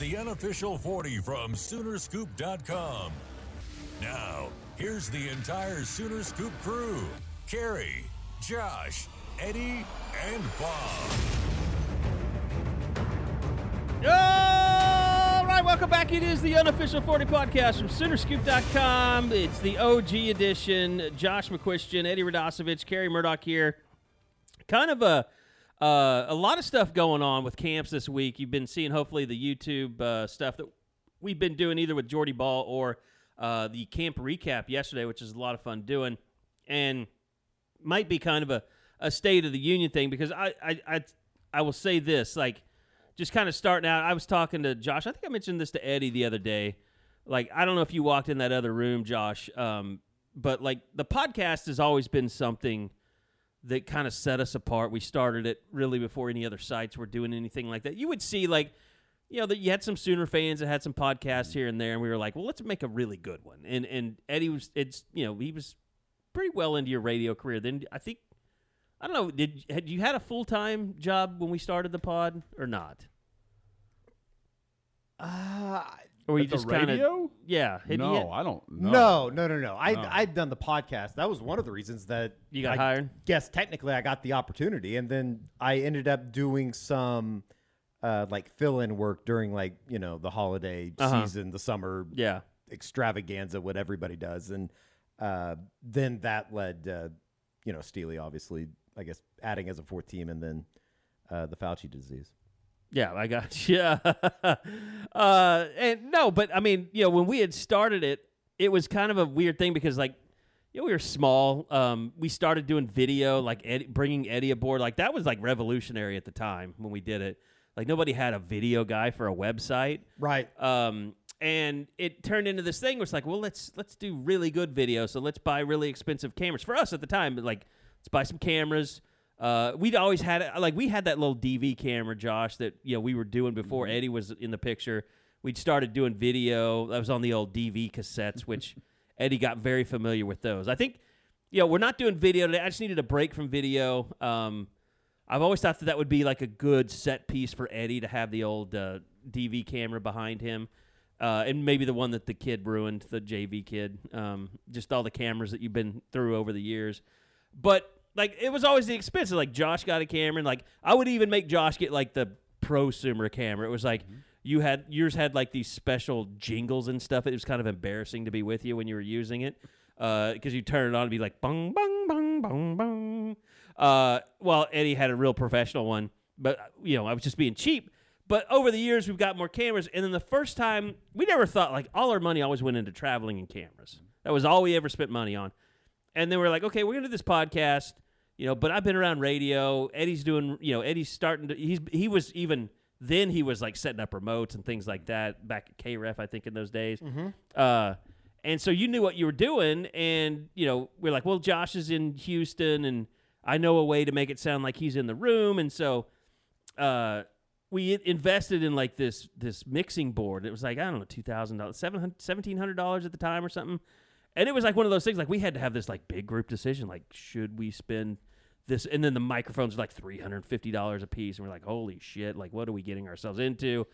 The unofficial 40 from Soonerscoop.com. Now, here's the entire Sooner Scoop crew Carey, Josh, Eddie, and Bob. All right, welcome back. It is the unofficial 40 podcast from Soonerscoop.com. It's the OG edition. Josh McCuistion, Eddie Radosevich, Carey Murdock here. Kind of a uh, a lot of stuff going on with camps this week. You've been seeing hopefully the YouTube uh, stuff that we've been doing either with Jordy Bahl or uh, the camp recap yesterday, which is a lot of fun doing, and might be kind of a, a state of the union thing because I I I, I will say this like just kind of starting out. I was talking to Josh. I think I mentioned this to Eddie the other day. Like I don't know if you walked in that other room, Josh, um, but like the podcast has always been something that kind of set us apart. We started it really before any other sites were doing anything like that. You would see like, you know, that you had some Sooner fans that had some podcasts here and there, and we were like, well, let's make a really good one. And and Eddie was, it's you know, he was pretty well into your radio career. Then I think, I don't know, did had you had a full time job when we started the pod or not? Uh, Or were you At the just kind of radio? yeah? had you no, had- I don't. know. no, no, no, no. I No. I'd done the podcast. That was one of the reasons that You got I hired? Guess technically I got the opportunity, and then I ended up doing some uh, like fill-in work during like you know the holiday Uh-huh. season, the summer yeah. extravaganza, what everybody does, and uh, then that led uh, you know Steely obviously I guess adding as a fourth team, and then uh, the Fauci disease. Yeah, I got you. uh, and no, but I mean, you know, when we had started it, it was kind of a weird thing because, like, you know, we were small. Um, we started doing video, like Eddie, bringing Eddie aboard. Like that was like revolutionary at the time when we did it. Like nobody had a video guy for a website, Right. um, and it turned into this thing where it's like, well, let's let's do really good video. So let's buy really expensive cameras for us at the time. Like, let's buy some cameras. Uh, we'd always had like we had that little DV camera, Josh, that you know we were doing before Eddie was in the picture. We'd started doing video. That was on the old DV cassettes, which Eddie got very familiar with those. I think, you know, we're not doing video today. I just needed a break from video. Um, I've always thought that that would be like a good set piece for Eddie to have the old uh, DV camera behind him, uh, and maybe the one that the kid ruined, the JV kid. Um, just all the cameras that you've been through over the years, but like it was always the expensive. Like Josh got a camera, and like I would even make Josh get like the prosumer camera. It was like mm-hmm. you had yours had like these special jingles and stuff. It was kind of embarrassing to be with you when you were using it uh, because you turn it on and be like bung bung bung bung bung. Uh, well, Eddie had a real professional one, but you know I was just being cheap. But over the years, we've got more cameras, and then the first time we never thought like all our money always went into traveling and cameras. Mm-hmm. That was all we ever spent money on. And then we're like, okay, we're gonna do this podcast, you know. But I've been around radio. Eddie's doing, you know, Eddie's starting to. He's he was even then he was like setting up remotes and things like that back at KREF, I think in those days. Uh, and so you knew what you were doing, and you know we're like, well, Josh is in Houston, and I know a way to make it sound like he's in the room, and so uh, we invested in like this this mixing board. It was like I don't know, two thousand dollars, seventeen hundred dollars at the time or something. And it was like one of those things like we had to have this like big group decision, like should we spend this? And then the microphones were like three hundred fifty dollars a piece, and we're like, holy shit, like what are we getting ourselves into?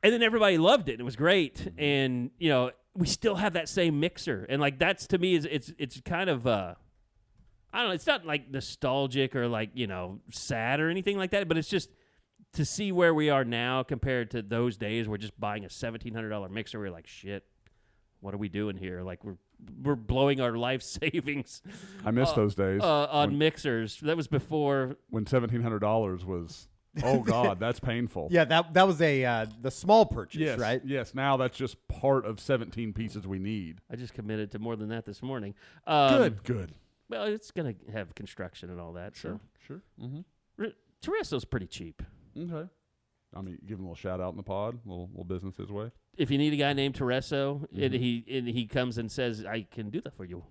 And then everybody loved it. and It was great, and you know we still have that same mixer, and like that's to me is it's it's kind of uh I don't know. It's not like nostalgic or like you know sad or anything like that, but it's just to see where we are now compared to those days. We're just buying a seventeen hundred dollar mixer. We're like, shit, what are we doing here? Like we're we're blowing our life savings I miss those days uh, on when, mixers. That was before. when seventeen hundred dollars was Oh God, that's painful. Yeah, that that was a uh, the small purchase, Yes. right? Yes. Now that's just part of 17 pieces we need. I just committed to more than that this morning. Um, Good. Good. Well, it's gonna have construction and all that. Sure. Sure. Mm-hmm. So R- Tereso's pretty cheap. Okay. I mean, give him a little shout out in the pod, little little business his way. If you need a guy named Tereso and he and he comes and says I can do that for you,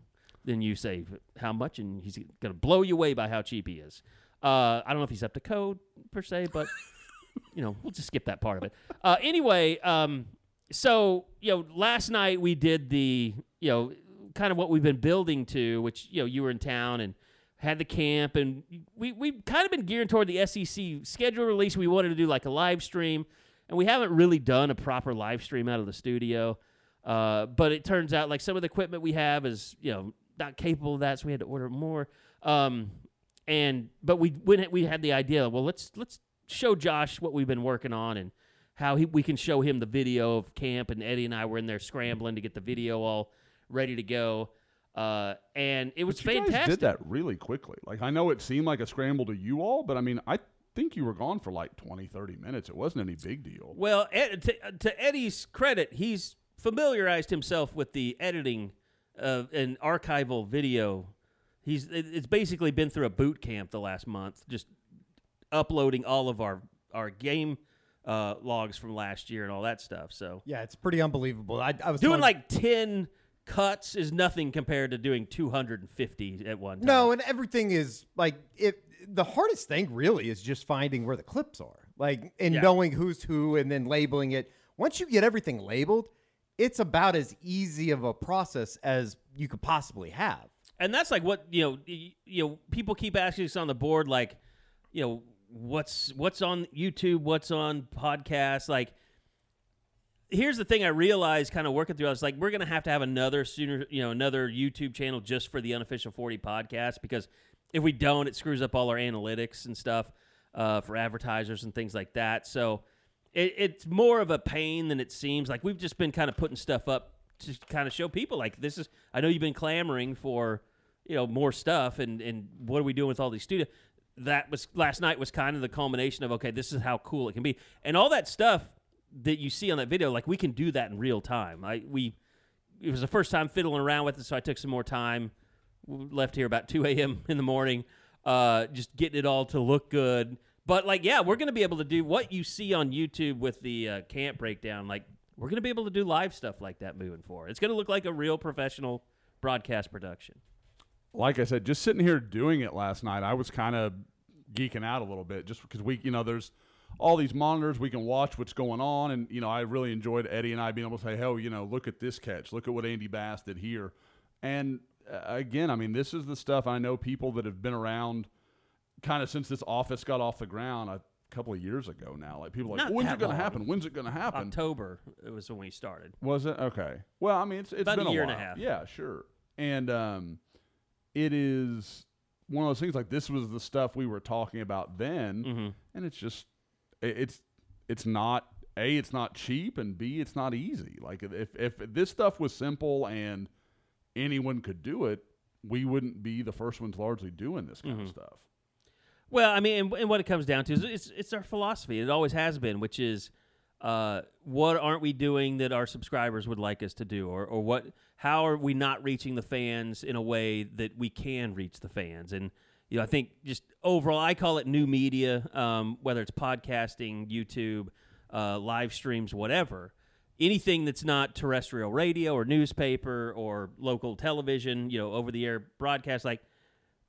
then you say how much, and he's gonna blow you away by how cheap he is. Uh, I don't know if he's up to code per se, but you know we'll just skip that part of it. Uh, anyway, um, so you know last night we did the you know kind of what we've been building to, which you know you were in town and had the camp, and we we've kind of been gearing toward the SEC schedule release. We wanted to do like a live stream, and we haven't really done a proper live stream out of the studio. Uh, but it turns out like some of the equipment we have is you know not capable of that, so we had to order more. Um, and but we when we had the idea, well let's let's show Josh what we've been working on and how he, we can show him the video of camp. And Eddie and I were in there scrambling to get the video all ready to go. Uh, and it was fantastic. did that really quickly. Like I know it seemed like a scramble to you all, but I mean, I think you were gone for like 20, 30 minutes. It wasn't any big deal. Well, Ed, to, to Eddie's credit, he's familiarized himself with the editing of an archival video. He's it's basically been through a boot camp the last month, just uploading all of our our game uh, logs from last year and all that stuff. So Yeah, it's pretty unbelievable. I, I was doing like ten cuts is nothing compared to doing two hundred and fifty at one time. no, and everything is like it. The hardest thing really is just finding where the clips are, like and Yeah. knowing who's who, and then labeling it. Once you get everything labeled, it's about as easy of a process as you could possibly have. and that's like what you know you know people keep asking us on the board like you know what's what's on youtube what's on podcasts like here's the thing i realized kind of working through i was like we're gonna have to have another sooner you know another youtube channel just for the unofficial 40 podcast because if we don't it screws up all our analytics and stuff uh, for advertisers and things like that. So it, it's more of a pain than it seems. Like we've just been kind of putting stuff up to kind of show people like this is i know you've been clamoring for you know more stuff and and what are we doing with all these studios that was last night was kind of the culmination of okay this is how cool it can be. And all that stuff that you see on that video like we can do that in real time. I we it was the first time fiddling around with it so i took some more time left here about 2 a.m in the morning uh just getting it all to look good. But like yeah we're gonna be able to do what you see on youtube with the uh, camp breakdown. Like we're gonna be able to do live stuff like that moving forward. It's gonna look like a real professional broadcast production. Like I said, just sitting here doing it last night, I was kind of geeking out a little bit just because we, you know, there's all these monitors we can watch what's going on, and you know, I really enjoyed Eddie and I being able to say, "Hell, you know, look at this catch, look at what Andy Bass did here," and again, I mean, this is the stuff I know people that have been around kind of since this office got off the ground a couple of years ago now. Like people are like, Not "When's that it going to long. happen? When's it going to happen?" october it was when we started Was it okay? Well, I mean, it's it's About a been year and a while. half. Yeah, sure. And um, it is one of those things. Like this was the stuff we were talking about then, Mm-hmm. and it's just it- it's it's not a it's not cheap, and b it's not easy. Like if if this stuff was simple and anyone could do it, we wouldn't be the first ones largely doing this kind Mm-hmm. of stuff. Well, I mean, and, and what it comes down to is it's it's our philosophy. It always has been, which is uh, what aren't we doing that our subscribers would like us to do, or or what? How are we not reaching the fans in a way that we can reach the fans? And you know, I think just overall, I call it new media, um, whether it's podcasting, YouTube, uh, live streams, whatever. Anything that's not terrestrial radio or newspaper or local television, you know, over the air broadcast, like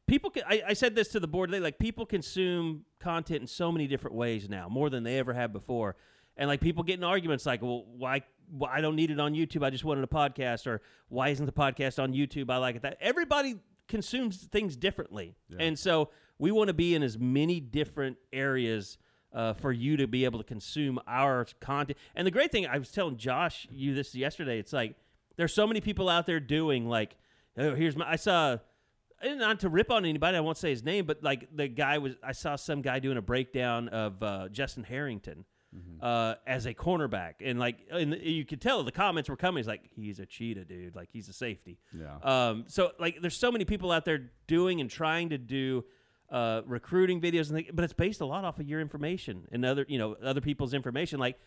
people can, I, I said this to the board today like people consume content in so many different ways now more than they ever have before. And like people get in arguments like well why, why i don't need it on youtube i just wanted a podcast or why isn't the podcast on youtube i like it that. Everybody consumes things differently. And so we want to be in as many different areas uh, for you to be able to consume our content and the great thing i was telling josh you this yesterday it's like there's so many people out there doing like oh here's my i saw not to rip on anybody, I won't say his name, but like the guy was, I saw some guy doing a breakdown of uh, Justin Harrington uh, as a cornerback, and like, and you could tell the comments were coming. He's like, he's a cheetah, dude. Like he's a safety. Yeah. Um. So like, there's so many people out there doing and trying to do uh, recruiting videos, and things, but it's based a lot off of your information and other you know other people's information. Like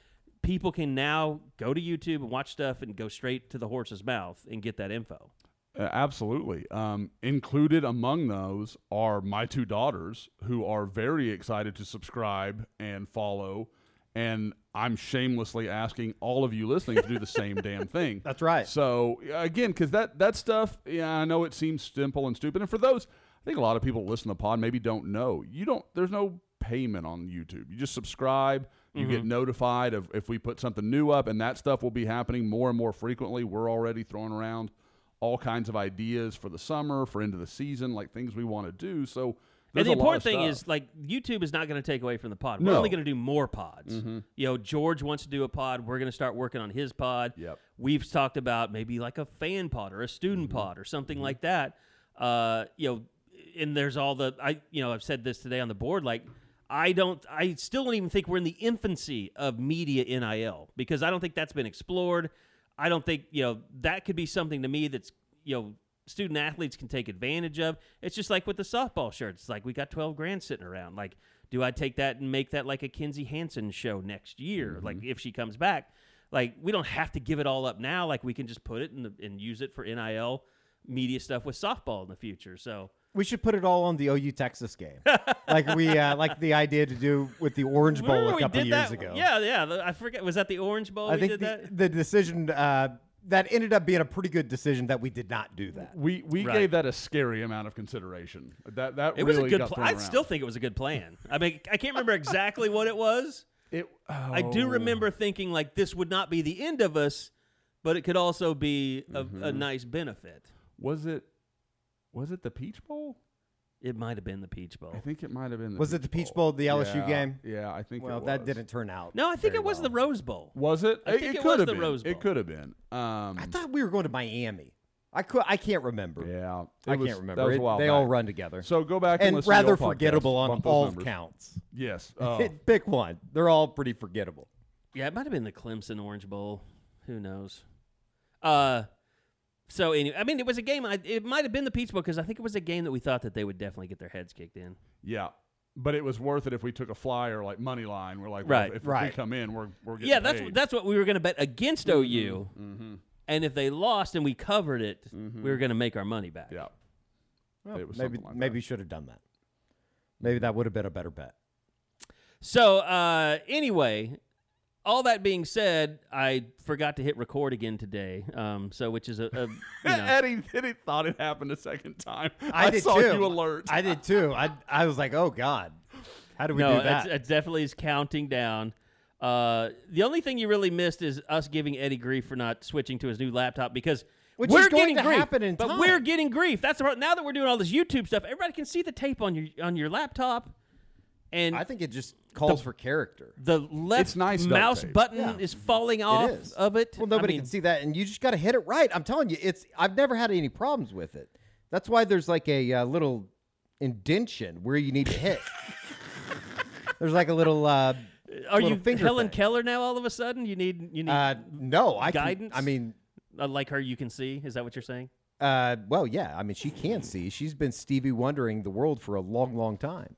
people can now go to YouTube and watch stuff and go straight to the horse's mouth and get that info. Uh, absolutely. Um, included among those are my two daughters who are very excited to subscribe and follow. And I'm shamelessly asking all of you listening to do the same damn thing. That's right. So again, because that that stuff, yeah, I know it seems simple and stupid. And for those, I think a lot of people listen to the pod maybe don't know. You don't. There's no payment on YouTube. You just subscribe. You get notified of if we put something new up, and that stuff will be happening more and more frequently. We're already throwing around all kinds of ideas for the summer, for into the season, like things we want to do. So. And the important thing is, like, YouTube is not going to take away from the pod. We're No. Mm-hmm. only going to do more pods. You know, George wants to do a pod. We're going to start working on his pod. Yep. We've talked about maybe like a fan pod or a student Mm-hmm. pod or something like that. Uh, you know, and there's all the I, you know, I've said this today on the board. Like, I don't, I still don't even think we're in the infancy of media NIL because I don't think that's been explored. I don't think you know that could be something to me that's you know student athletes can take advantage of. It's just like with the softball shirts. It's like we got 12 grand sitting around. Like, do I take that and make that like a Kinzie Hansen show next year? Mm-hmm. Like if she comes back, like we don't have to give it all up now. Like we can just put it in the, and use it for NIL media stuff with softball in the future. So We should put it all on the OU Texas game, like we uh, like the idea to do with the Orange Bowl Remember a we couple did years that? ago. Yeah, yeah. I forget. Was that the Orange Bowl? I we think did the, that. the decision uh, that ended up being a pretty good decision that we did not do that. we we Right. gave that a scary amount of consideration. That that It really was a good. got Pl- I still think it was a good plan. I mean, I can't remember exactly what it was. it. I do oh. remember thinking like this would not be the end of us, but it could also be a, Mm-hmm. a nice benefit. Was it was it the Peach Bowl? It might have been the Peach Bowl. I think it might have been. The Was it the Peach Bowl, the LSU Yeah, game? Yeah, I think. Well, it that didn't turn out. No, I think it was well. the Rose Bowl. Was it? I think it could was have the been. Rose Bowl. It could have been. Um, I thought we were going to Miami. I could. I can't remember. yeah, I was- can't that remember. was a It- while they all run together. So go back and, and listen to the rather old podcast. forgettable on Bump those all numbers. counts. Yes. Oh. Pick one. They're all pretty forgettable. Yeah, it might have been the Clemson Orange Bowl. Who knows? Uh, so anyway, I mean, it was a game. I, it might have been the Peach Bowl because I think it was a game that we thought that they would definitely get their heads kicked in. yeah. But it was worth it if we took a flyer like money line. We're like, well, Right. if, if Right. we come in, we're we're getting yeah, that's paid. that's what we were going to bet against OU. Mm-hmm. And if they lost and we covered it, we were going to make our money back. yeah. Well, It was maybe something like maybe that. should have done that. Maybe that would have been a better bet. So uh, anyway, all that being said, I forgot to hit record again today. Um, so which is a, a you know, Eddie, Eddie thought it happened a second time. I, did saw too. you alert. I did too. I I was like, oh god, how do we no, do that? It definitely is counting down. Uh, the only thing you really missed is us giving Eddie grief for not switching to his new laptop because Which we're is going getting to grief, happen in but time. we're getting grief. That's the part. Now that we're doing all this YouTube stuff, everybody can see the tape on your on your laptop, and I think it just calls for character. the left It's nice mouse button Yeah. is falling off is. of it. Well, nobody I mean, can see that, and you just got to hit it right. I'm telling you, it's. I've never had any problems with it. That's why there's like a uh, little indention where you need to hit. there's like a little. Uh, Are little you Helen thing. Keller now? All of a sudden, you need you need Uh, no, I can- guidance. I mean, uh, like her, you can see. Is that what you're saying? uh, well, yeah. I mean, she can see. She's been Stevie wondering the world for a long, long time.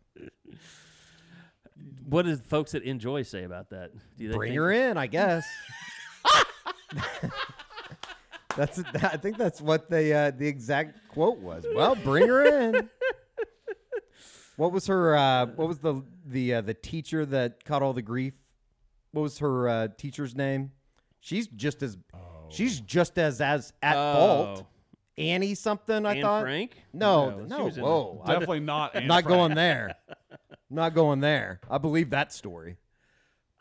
What does folks that enjoy say about that? Do they Bring think- her in, I guess. that's. I think that's what the uh, the exact quote was. Well, bring her in. What was her? Uh, what was the the uh, the teacher that caught all the grief? What was her uh, teacher's name? She's just as she's just as as at fault. Oh. Annie something. I Anne thought. Frank? No, No, she no. was in whoa, I- Definitely not. Anne not Frank. going there. not going there. I believe that story.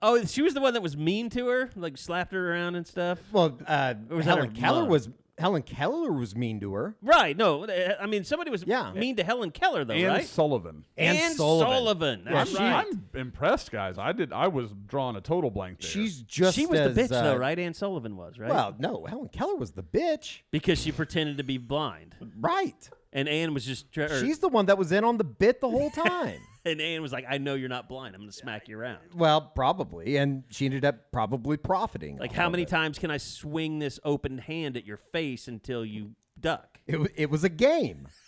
Oh, she was the one that was mean to her, like slapped her around and stuff. Well, uh, was that Helen her Keller mom? was Helen Keller was mean to her. Right? No, uh, I mean somebody was Yeah. mean to Helen Keller though, Anne right? Sullivan. Anne Anne Sullivan. Sullivan. Yeah, That's she- right. I'm impressed, guys. I did. I was drawing a total blank there. She's just she was as, the bitch uh, though, right? Anne Sullivan was right. Well, no, Helen Keller was the bitch. because she pretended to be blind, Right. and Anne was just. Tra- or- She's the one that was in on the bit the whole time. and Anne was like, "I know you're not blind. I'm going to smack you around." well, probably, and she ended up probably profiting. Like, how many it. times can I swing this open hand at your face until you duck? It, wa- it was a game.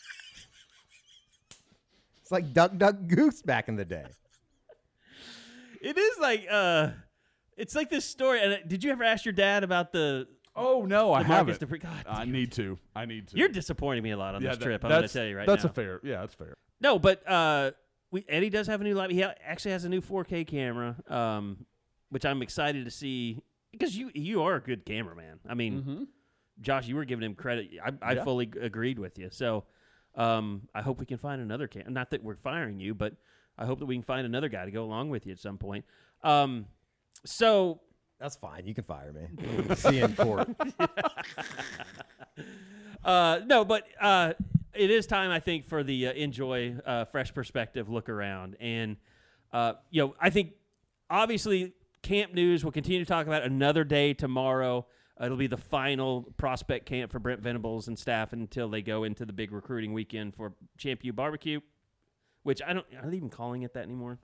It's like Duck Duck Goose back in the day. It is like uh, it's like this story. And uh, did you ever ask your dad about the? Oh no, I The Marcus haven't. Dupree- God I need to. I need to. You're disappointing me a lot on yeah, this that- trip. I'm going to tell you right That's now. a fair. Yeah, that's fair. No, but uh, we Eddie does have a new lap. He actually has a new 4K camera, um, which I'm excited to see because you you are a good cameraman. I mean, Josh, you were giving him credit. I, I Mm-hmm. Yeah. fully agreed with you. So um, I hope we can find another cam. Not that we're firing you, but I hope that we can find another guy to go along with you at some point. Um, so That's fine. You can fire me. See you in court. Uh, no, but uh, it is time, I think, for the uh, N'Joy uh, fresh perspective look around, and uh, you know, I think obviously camp news. We'll continue to talk about another day tomorrow. Uh, it'll be the final prospect camp for Brent Venables and staff until they go into the big recruiting weekend for Champ U Barbecue, which I don't. Are they even calling it that anymore?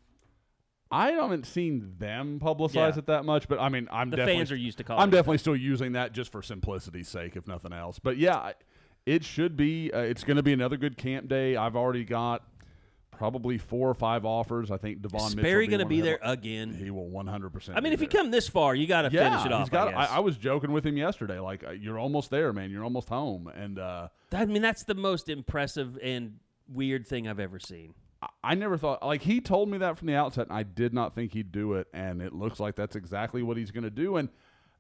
I haven't seen them publicize Yeah. it that much, but I mean, I'm The definitely fans are used to calling. I'm it definitely still using that just for simplicity's sake, if nothing else. But yeah, I- it should be. Uh, it's going to be another good camp day. I've already got probably four or five offers. I think Devon Is Sperry going to be there again? He will 100. percent I mean, if you come this far, you got to yeah, finish it off. he's got. I. I, I was joking with him yesterday. Like uh, you're almost there, man. You're almost home, and uh, I mean, that's the most impressive and weird thing I've ever seen. I- I never thought like he told me that from the outset, and I did not think he'd do it, and it looks like that's exactly what he's going to do. And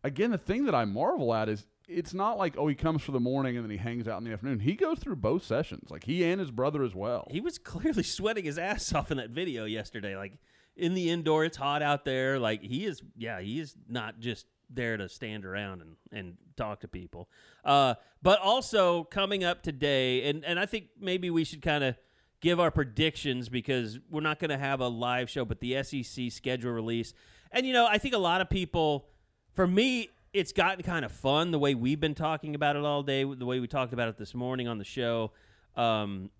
again, the thing that I marvel at is it's not like oh he comes for the morning and then he hangs out in the afternoon. He goes through both sessions, like he and his brother as well. He was clearly sweating his ass off in that video yesterday. Like in the indoor, it's hot out there. Like he is, yeah, he is not just there to stand around and, and talk to people. Uh, but also coming up today, and, and I think maybe we should kind of give our predictions because we're not going to have a live show, but the SEC schedule release. And, you know, I think a lot of people, for me, it's gotten kind of fun the way we've been talking about it all day, the way we talked about it this morning on the show. Um,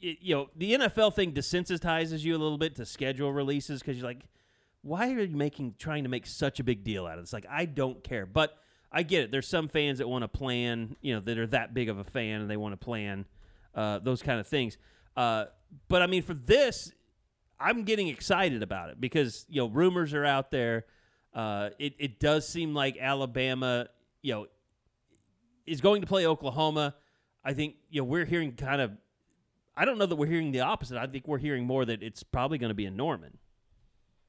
it, you know, the NFL thing desensitizes you a little bit to schedule releases because you're like, why are you making trying to make such a big deal out of this? Like, I don't care, but I get it. There's some fans that want to plan, you know, that are that big of a fan and they want to plan uh, those kind of things. Uh, but I mean, for this, I'm getting excited about it because you know rumors are out there. Uh, it it does seem like Alabama, you know, is going to play Oklahoma. I think you know we're hearing kind of. I don't know that we're hearing the opposite. I think we're hearing more that it's probably going to be in Norman.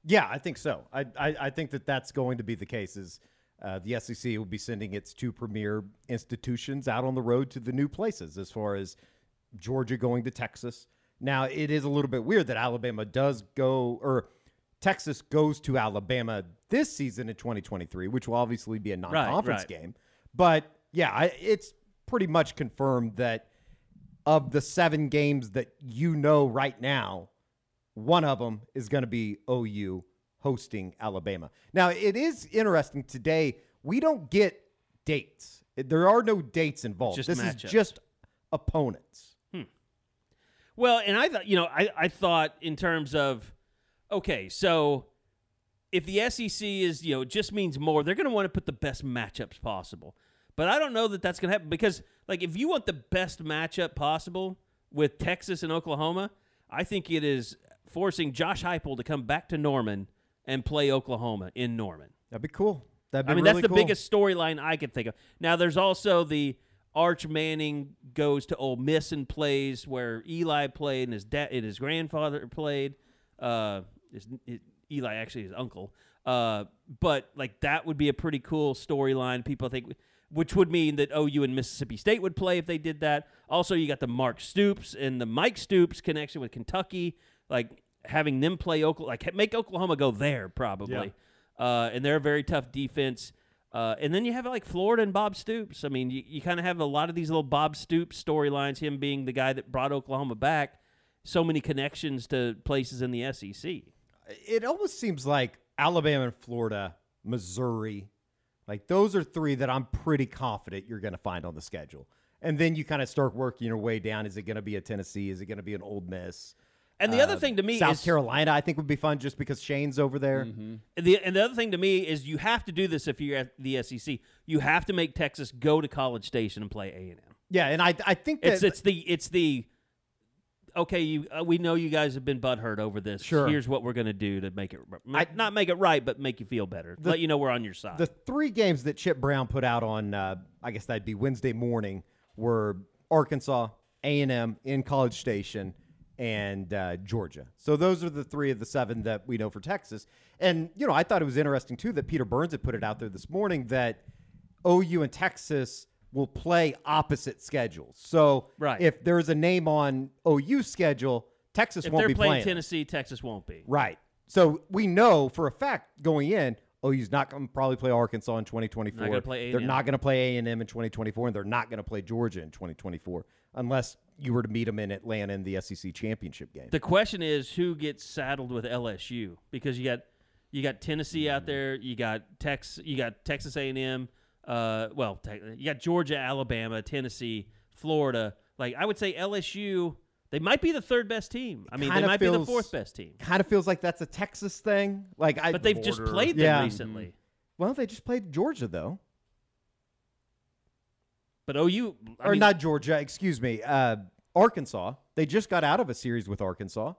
Yeah, I think so. I, I, I think that that's going to be the case. Is uh, the SEC will be sending its two premier institutions out on the road to the new places, as far as Georgia going to Texas. Now, it is a little bit weird that Alabama does go, or Texas goes to Alabama this season in 2023, which will obviously be a non-conference right. game. But yeah, I, it's pretty much confirmed that of the seven games that you know right now, one of them is going to be OU hosting Alabama. Now, it is interesting today. We don't get dates. There are no dates involved. Just this matchups. is just opponents. Hmm. Well, and I thought, you know, I, I thought in terms of, okay, so if the SEC is, you know, just means more, they're going to want to put the best matchups possible. But I don't know that that's going to happen because, like, if you want the best matchup possible with Texas and Oklahoma, I think it is forcing Josh Heupel to come back to Norman and play Oklahoma in Norman. That'd be cool. That'd be I mean, really that's the cool. biggest storyline I could think of. Now, there's also the Arch Manning goes to Ole Miss and plays where Eli played and his dad and his grandfather played. Uh, his, his- Eli actually his uncle. Uh, but like that would be a pretty cool storyline. People think, which would mean that OU and Mississippi State would play if they did that. Also, you got the Mark Stoops and the Mike Stoops connection with Kentucky, like having them play Oklahoma, like make Oklahoma go there probably. Uh, and they're a very tough defense. Uh, and then you have like Florida and Bob Stoops. I mean, you, you kind of have a lot of these little Bob Stoops storylines, him being the guy that brought Oklahoma back. So many connections to places in the SEC. It almost seems like Alabama and Florida, Missouri, like those are three that I'm pretty confident you're going to find on the schedule. And then you kind of start working your way down. Is it going to be a Tennessee? Is it going to be an Ole Miss? And the other Uh, thing to me South is Carolina, I think would be fun just because Shane's over there. The, and the other thing to me is you have to do this if you're at the SEC. You have to make Texas go to College Station and play A and M. Yeah, and I I think that It's it's the it's the okay, you uh, we know you guys have been butthurt over this. Sure. Here's what we're gonna do to make it I- not make it right, but make you feel better. The- Let you know we're on your side. The three games that Chip Brown put out on, uh, I guess that'd be Wednesday morning, were Arkansas, A and M in College Station, and uh, Georgia. So those are the three of the seven that we know for Texas. And you know, I thought it was interesting too that Peter Burns had put it out there this morning that OU and Texas will play opposite schedules. So Right. if there's a name on OU schedule, Texas if won't they're be playing playing. Tennessee, Texas won't be. Right. So we know for a fact going in, OU's not going to probably play Arkansas in 2024. Not They're not going to play A&M in 2024, and they're not going to play Georgia in 2024 unless you were to meet them in Atlanta in the SEC championship game. The question is who gets saddled with LSU because you got you got Tennessee out mm. there, you got Tex, you got Texas A&M, uh, well, you got Georgia, Alabama, Tennessee, Florida. Like I would say LSU, they might be the third best team. I mean, they Kinda might be the fourth best team. kind of feels like that's a Texas thing. Like I, But they've just played them Yeah. recently. well, they just played Georgia though, But OU, I or mean, not Georgia. Excuse me, uh, Arkansas. They just got out of a series with Arkansas.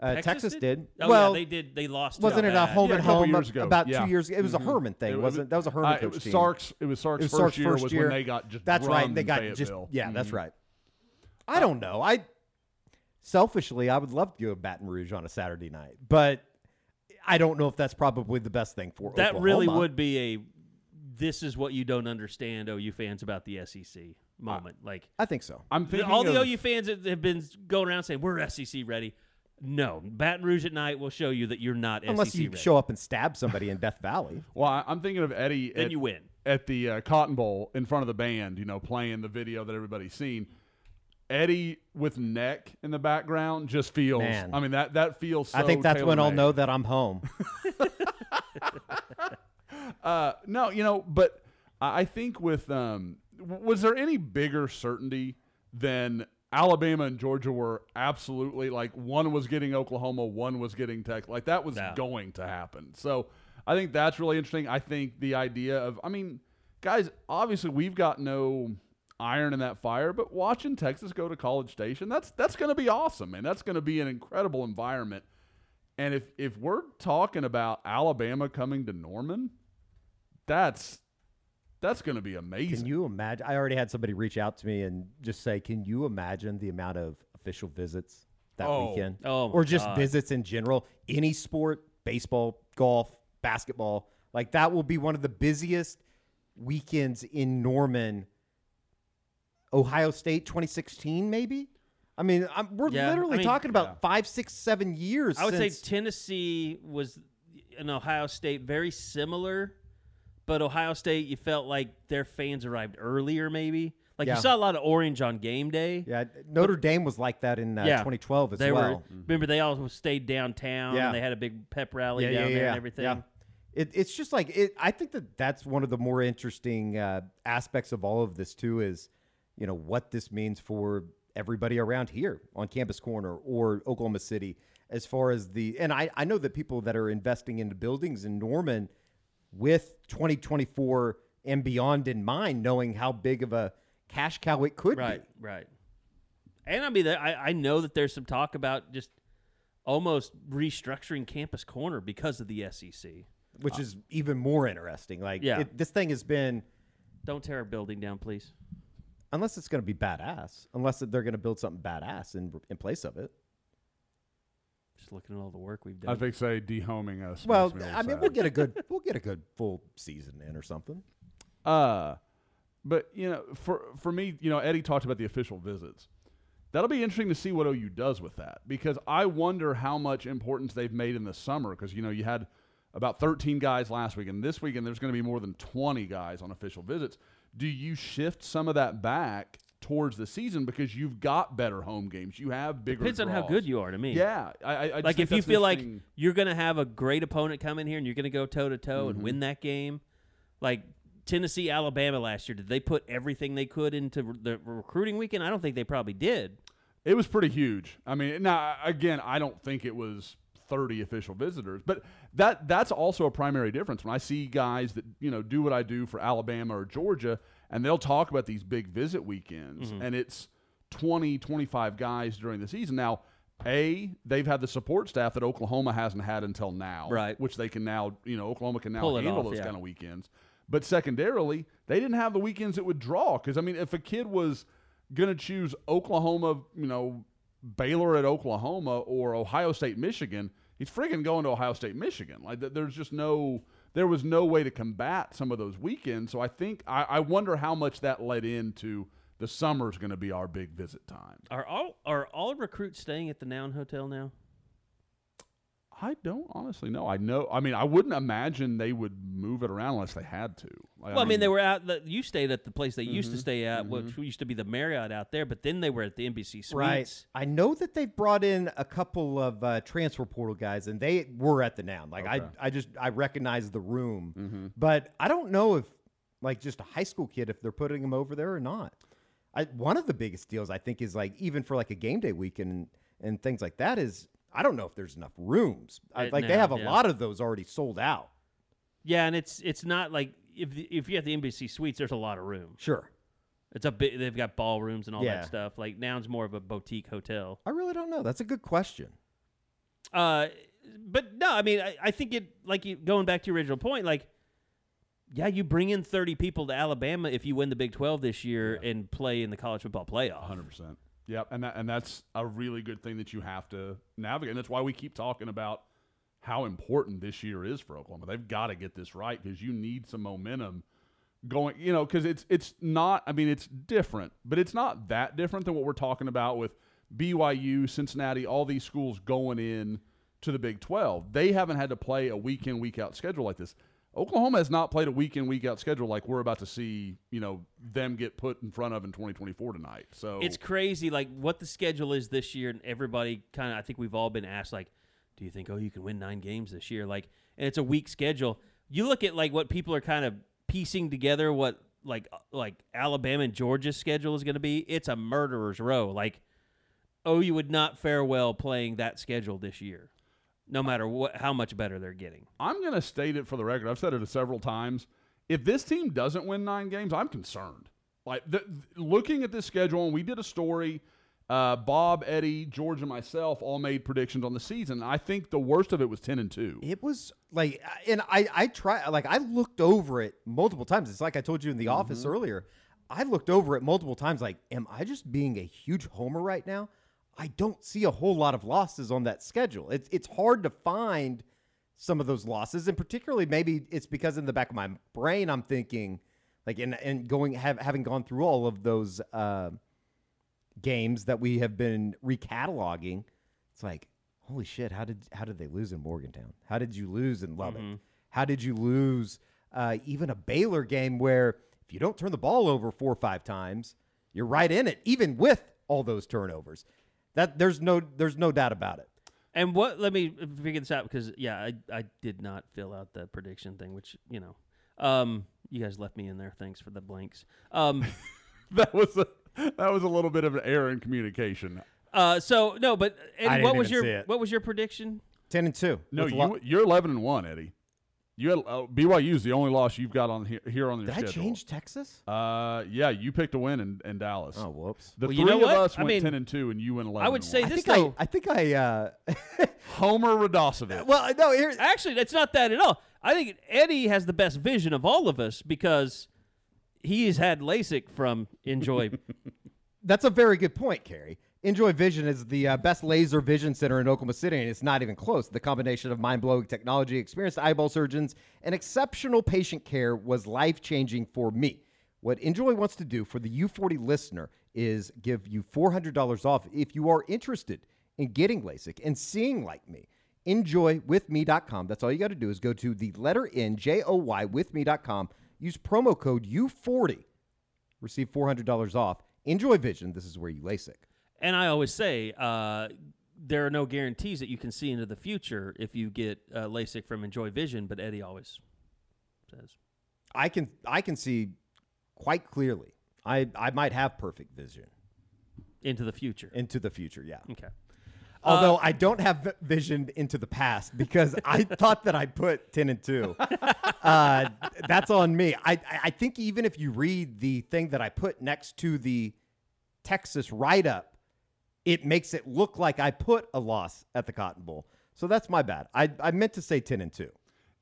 Uh, Texas, did. Oh well, yeah, they did. They lost. wasn't it a home Yeah, and couple home years ago. about Yeah. two years? Ago. It was a Herman thing, It- it wasn't? That was a Herman Uh, coach it was team. Sark's. It was Sark's It was first Sark's year first was year. when they got just. That's right. They in got just yeah. That's Mhm. right. I don't know. I selfishly, I would love to go to Baton Rouge on a Saturday night, but I don't know if that's probably the best thing for That really would be a. This is what you don't understand, OU fans, about the SEC moment. like I think so. I'm the- thinking all the OU fans have been going around saying we're SEC ready. No, Baton Rouge at night will show you that you're not Unless SEC you ready. show up and stab somebody in Death Valley. Well, I, I'm thinking of Eddie. then at, you win. at the uh, Cotton Bowl in front of the band, you know, playing the video that everybody's seen. Eddie with neck in the background just feels. Man. I mean that that feels. So I think that's when I'll know that I'm home. Uh, no, you know, but I I think with um, was there any bigger certainty than Alabama and Georgia were absolutely like one was getting Oklahoma, one was getting Tech, like that was No. going to happen. So I think that's really interesting. I think the idea of, I mean, guys, obviously we've got no iron in that fire, but watching Texas go to College Station, that's that's going to be awesome, man. That's going to be an incredible environment. And if if we're talking about Alabama coming to Norman, that's that's going to be amazing. Can you imagine? I already had somebody reach out to me and just say, "Can you imagine the amount of official visits that Oh. weekend, Oh, my or just God. visits in general? Any sport, baseball, golf, basketball, like that will be one of the busiest weekends in Norman. Ohio State 2016, maybe. I mean, I'm, we're Yeah, literally I mean- talking about Yeah. five, six, seven years. I would since, say Tennessee was and Ohio State very similar, but Ohio State you felt like their fans arrived earlier, maybe. Like Yeah. you saw a lot of orange on game day. yeah, Notre Dame was like that in uh, Yeah. 2012 as they well. were remember they all stayed downtown Yeah. and they had a big pep rally down there and everything. Yeah. It, it's just like it. I think that that's one of the more interesting uh, aspects of all of this too. Is you know what this means for everybody around here on Campus Corner or Oklahoma City, as far as the and I I know that people that are investing into buildings in Norman with 2024 and beyond in mind, knowing how big of a cash cow it could Right, be. right. right. And I mean, I I know that there's some talk about just almost restructuring Campus Corner because of the SEC. Which uh, is even more interesting. Like, Yeah. it, this thing has been Don't tear our building down, please. unless it's going to be badass, unless they're going to build something badass in in place of it. Just looking at all the work we've done. I done. think say dehoming us. Well, makes me a I little mean, sad. we'll get a good we'll get a good full season in or something. Uh, but you know, for for me, you know, Eddie talked about the official visits. That'll be interesting to see what OU does with that because I wonder how much importance they've made in the summer because you know you had about 13 guys last week and this weekend there's going to be more than 20 guys on official visits. Do you shift some of that back towards the season because you've got better home games, you have bigger. Depends on how good you are to me. Yeah, I, I, I like if you feel like you're going to have a great opponent come in here and you're going to go toe to toe Mm-hmm. and win that game, like Tennessee, Alabama last year, did they put everything they could into the recruiting weekend? I don't think they probably did. It was pretty huge. I mean, now again, I don't think it was 30 official visitors, but that that's also a primary difference. When I see guys that you know do what I do for Alabama or Georgia, and they'll talk about these big visit weekends, mm-hmm. and it's 20, 25 guys during the season. Now, A, they've had the support staff that Oklahoma hasn't had until now. Right. Which they can now, you know, Oklahoma can now handle off, those yeah. kind of weekends. But secondarily, they didn't have the weekends that would draw. Because, I mean, if a kid was going to choose Oklahoma, you know, Baylor at Oklahoma or Ohio State, Michigan, he's friggin' going to Ohio State, Michigan. Like, there's just no, there was no way to combat some of those weekends. So I think, I, I wonder how much that led into the summer is going to be our big visit time. Are all are all recruits staying at the Noun Hotel now? I don't honestly know. I know. I mean, I wouldn't imagine they would move it around unless they had to. Like, Well, I mean, they were out. The, you stayed at the place they used Mm-hmm. to stay at, which used to be the Marriott out there. But then they were at the Embassy Suites. Right. I know that they've brought in a couple of uh, transfer portal guys, and they were at the Noun. Like Okay. Mm-hmm. I, I just I recognize the room, but I don't know if like just a high school kid if they're putting him over there or not. I, one of the biggest deals I think is like even for like a game day weekend and, and things like that is I don't know if there's enough rooms. I, At like they have a yeah. lot of those already sold out. Yeah, and it's it's not like if the, if you have the Embassy Suites, there's a lot of room. Sure. It's a bit. They've got ballrooms and all Yeah. that stuff. Like Noun's more of a boutique hotel. I really don't know. That's a good question. Uh, but no, I mean, I, I think it like you going back to your original point, like. Yeah, you bring in 30 people to Alabama if you win the Big 12 this year and play in the college football playoff. Hundred percent. Yep, and that and that's a really good thing that you have to navigate. And that's why we keep talking about how important this year is for Oklahoma. They've got to get this right because you need some momentum going. You know, because it's it's not. I mean, it's different, but it's not that different than what we're talking about with BYU, Cincinnati, all these schools going in to the Big Twelve. They haven't had to play a week in week out schedule like this. Oklahoma has not played a week in week out schedule like we're about to see. You know them get put in front of in 2024 tonight. So It's crazy, like what the schedule is this year, and everybody kind of. I think we've all been asked, like, do you think, oh, you can win nine games this year? Like, and it's a weak schedule. You look at like what people are kind of piecing together, what like uh, like Alabama and Georgia's schedule is going to be. It's a murderer's row. Like, oh, you would not fare well playing that schedule this year, no matter what how much better they're getting. I'm going to state it for the record. I've said it several times. If this team doesn't win nine games, I'm concerned. Like th- looking at this schedule, and we did a story. Uh, Bob, Eddie, George, and myself all made predictions on the season. I think the worst of it was ten and two. It was like, and I, I try, like, I looked over it multiple times. It's like I told you in the office earlier. I looked over it multiple times. Like, am I just being a huge homer right now? I don't see a whole lot of losses on that schedule. It's it's hard to find some of those losses, and particularly maybe it's because in the back of my brain I'm thinking, like, and and going have having gone through all of those. Uh, games that we have been recataloging, it's like, holy shit, how did how did they lose in Morgantown? How did you lose in Lubbock? How did you lose uh, even a Baylor game where if you don't turn the ball over four or five times, you're right in it, even with all those turnovers. That there's no there's no doubt about it. And what? Let me figure this out because yeah, I I did not fill out the prediction thing, which you know, um, you guys left me in there. Thanks for the blanks. Um, that was a that was a little bit of an error in communication. uh, so no, but I Eddie, didn't what was even your what was your prediction? Ten and two. No, you lo- you're eleven and one, Eddie. You had uh, BYU is the only loss you've got on here, here on your did I schedule. change Texas? Uh, yeah, you picked a win in, in Dallas. Oh, whoops. The Well, three you know of what? us I went mean, ten and two, and you went eleven. I would say one. I this think though. I, I think I uh Homer Radosevich. well no here Actually, that's not that at all. I think Eddie has the best vision of all of us because he's had LASIK from N'Joy. That's a very good point, Carey. N'Joy Vision is the uh, best laser vision center in Oklahoma City, and it's not even close. The combination of mind blowing technology, experienced eyeball surgeons, and exceptional patient care was life changing for me. What N'Joy wants to do for the U40 listener is give you $400 off if you are interested in getting LASIK and seeing like me. Enjoywithme.com. That's all you got to do is go to the letter N, J O Y, with me.com. Use promo code U40 receive $400 off. N'Joy Vision. This is where you LASIK. And I always say uh, there are no guarantees that you can see into the future if you get uh, LASIK from N'Joy Vision, but Eddie always says. I can I can see quite clearly. I I might have perfect vision into the future. into the future. Yeah. Okay. Although I don't have vi- vision into the past because I thought that I put ten and two. Uh, that's on me. I I- I think even if you read the thing that I put next to the Texas write up, it makes it look like I put a loss at the Cotton Bowl. So that's my bad. I, I meant to say 10 and 2.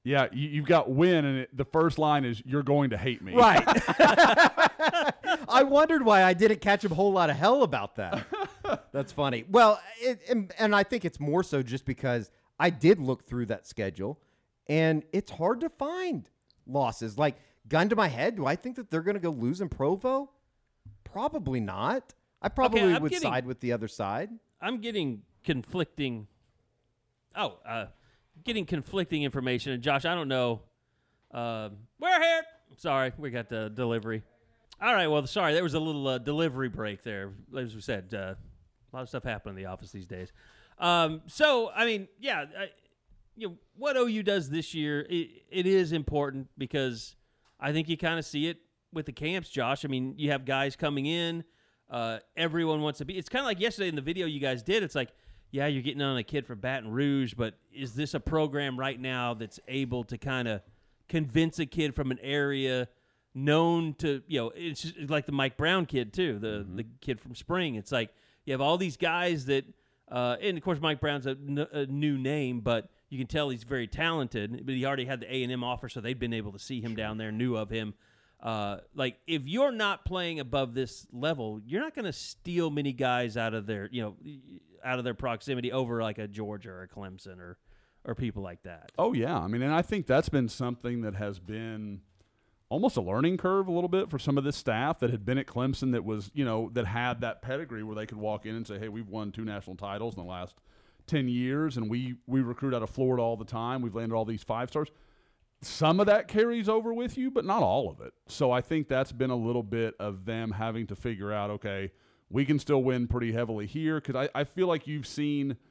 Yeah, you, you've got win, and it, the first line is "You're going to hate me." Right. I wondered why I didn't catch a whole lot of hell about that. That's funny. Well, it, and, and I think it's more so just because I did look through that schedule, and it's hard to find losses. Like, gun to my head, do I think that they're going to go lose in Provo? Probably not. I probably I'm would getting- side with the other side. I'm getting conflicting. Oh, uh, getting conflicting information. And Josh, I don't know. Um, we're here. Sorry, we got the delivery. All right. Well, sorry, there was a little uh, delivery break there. As we said, uh, a lot of stuff happening in the office these days. Um, so, I mean, yeah, I, you know what OU does this year. It, it is important because I think you kind of see it with the camps, Josh. I mean, you have guys coming in. Uh, everyone wants to be. It's kind of like yesterday in the video you guys did. It's like, yeah, you're getting on a kid from Baton Rouge, but is this a program right now that's able to kind of convince a kid from an area known to, you know, it's like the Mike Brown kid too, the the kid from Spring. It's like you have all these guys that, uh, and of course Mike Brown's a, n- a new name, but you can tell he's very talented. But he already had the A and M offer, so they'd been able to see him down there, knew of him. Uh, like if you're not playing above this level, you're not going to steal many guys out of their, you know, out of their proximity over like a Georgia or a Clemson or or people like that. Oh yeah, I mean, and I think that's been something that has been almost a learning curve a little bit for some of this staff that had been at Clemson that was, you know, that had that pedigree where they could walk in and say, "Hey, we've won two national titles in the last 10 years and we we recruit out of Florida all the time. We've landed all these five stars." Some of that carries over with you, but not all of it. So I think that's been a little bit of them having to figure out, okay, we can still win pretty heavily here because I, I feel like you've seen –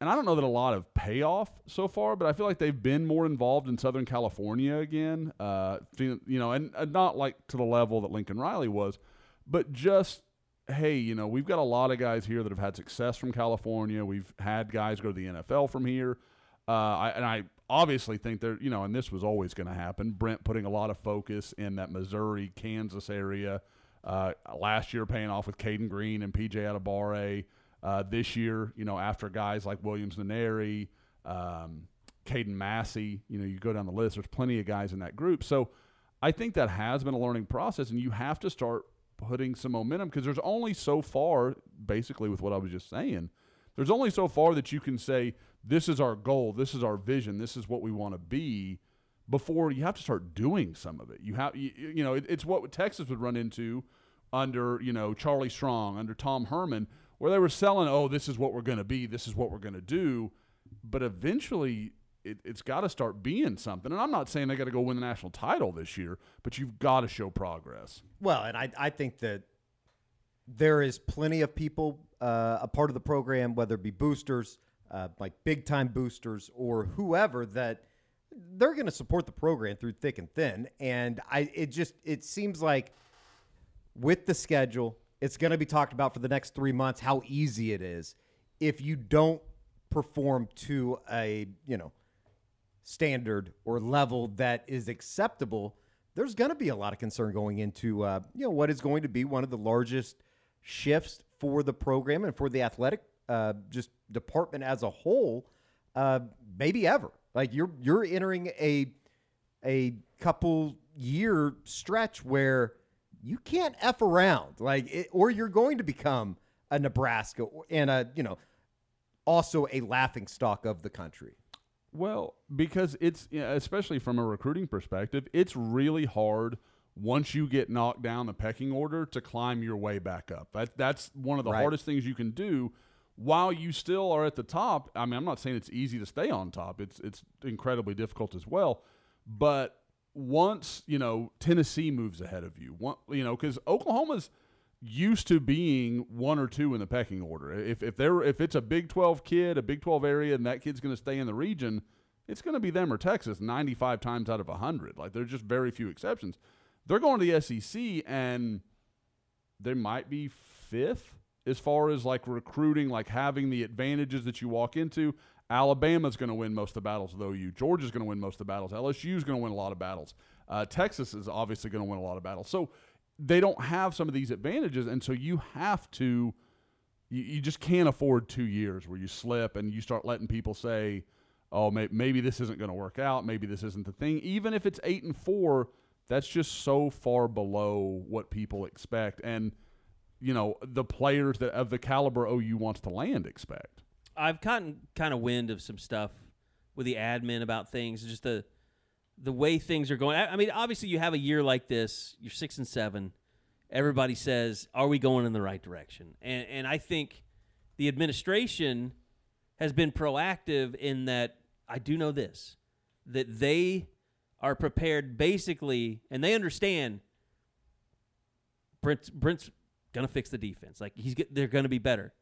and I don't know that a lot of payoff so far, but I feel like they've been more involved in Southern California again. Uh, you know, and, and not like to the level that Lincoln Riley was, but just hey, you know, we've got a lot of guys here that have had success from California. We've had guys go to the NFL from here, uh, I, and I obviously think they're you know, and this was always going to happen. Brent putting a lot of focus in that Missouri, Kansas area. Uh, last year, paying off with Caden Green and PJ Adebawore. Uh, this year, you know, after guys like Williams Nwaneri, um, Caden Massey, you know, you go down the list, there's plenty of guys in that group. So I think that has been a learning process, and you have to start putting some momentum because there's only so far, basically, with what I was just saying, there's only so far that you can say, this is our goal, this is our vision, this is what we want to be before you have to start doing some of it. You have, you, you know, it, it's what Texas would run into under, you know, Charlie Strong, under Tom Herman, where they were selling, oh, this is what we're going to be, this is what we're going to do. But eventually, it, it's got to start being something. And I'm not saying they got to go win the national title this year, but you've got to show progress. Well, and I, I think that there is plenty of people uh, a part of the program, whether it be boosters, uh, like big time boosters, or whoever, that they're going to support the program through thick and thin. And I, it just it seems like with the schedule, it's going to be talked about for the next three months how easy it is if you don't perform to a you know standard or level that is acceptable, there's going to be a lot of concern going into uh, you know what is going to be one of the largest shifts for the program and for the athletic uh, just department as a whole, uh, maybe ever. Like you're you're entering a a couple year stretch where you can't f around like it, or you're going to become a Nebraska and a you know also a laughing stock of the country. Well, because it's especially from a recruiting perspective, it's really hard once you get knocked down the pecking order to climb your way back up. That that's one of the Right. hardest things you can do while you still are at the top. I mean, I'm not saying it's easy to stay on top. It's it's incredibly difficult as well. But once, you know, Tennessee moves ahead of you, one, you know, cuz Oklahoma's used to being one or two in the pecking order. If if they're if it's a Big 12 kid, a Big 12 area and that kid's going to stay in the region, it's going to be them or Texas 95 times out of 100. Like there's just very few exceptions. They're going to the SEC and they might be fifth as far as like recruiting, like having the advantages that you walk into. Alabama's going to win most of the battles with OU. Georgia's going to win most of the battles. LSU's going to win a lot of battles. Uh, Texas is obviously going to win a lot of battles. So they don't have some of these advantages, and so you have to. You, you just can't afford two years where you slip and you start letting people say, "Oh, may, maybe this isn't going to work out. Maybe this isn't the thing." Even if it's eight and four, that's just so far below what people expect, and you know the players that of the caliber OU wants to land expect. I've gotten kind of wind of some stuff with the admin about things, just the the way things are going. I, I mean, obviously, you have a year like this. You're six and seven. Everybody says, "Are we going in the right direction?" And and I think the administration has been proactive in that. I do know this that they are prepared, basically, and they understand. Brent's, Brent's gonna fix the defense. Like he's they're gonna be better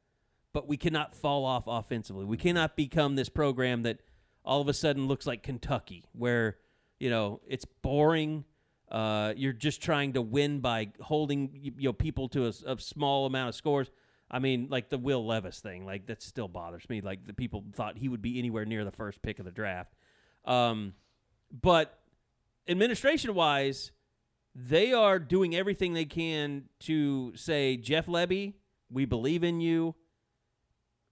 but we cannot fall off offensively. We cannot become this program that all of a sudden looks like Kentucky, where you know it's boring. Uh, you're just trying to win by holding you know people to a, a, small amount of scores. I mean, like the Will Levis thing, like that still bothers me. Like the people thought he would be anywhere near the first pick of the draft. Um, but administration wise, they are doing everything they can to say, Jeff Lebby, we believe in you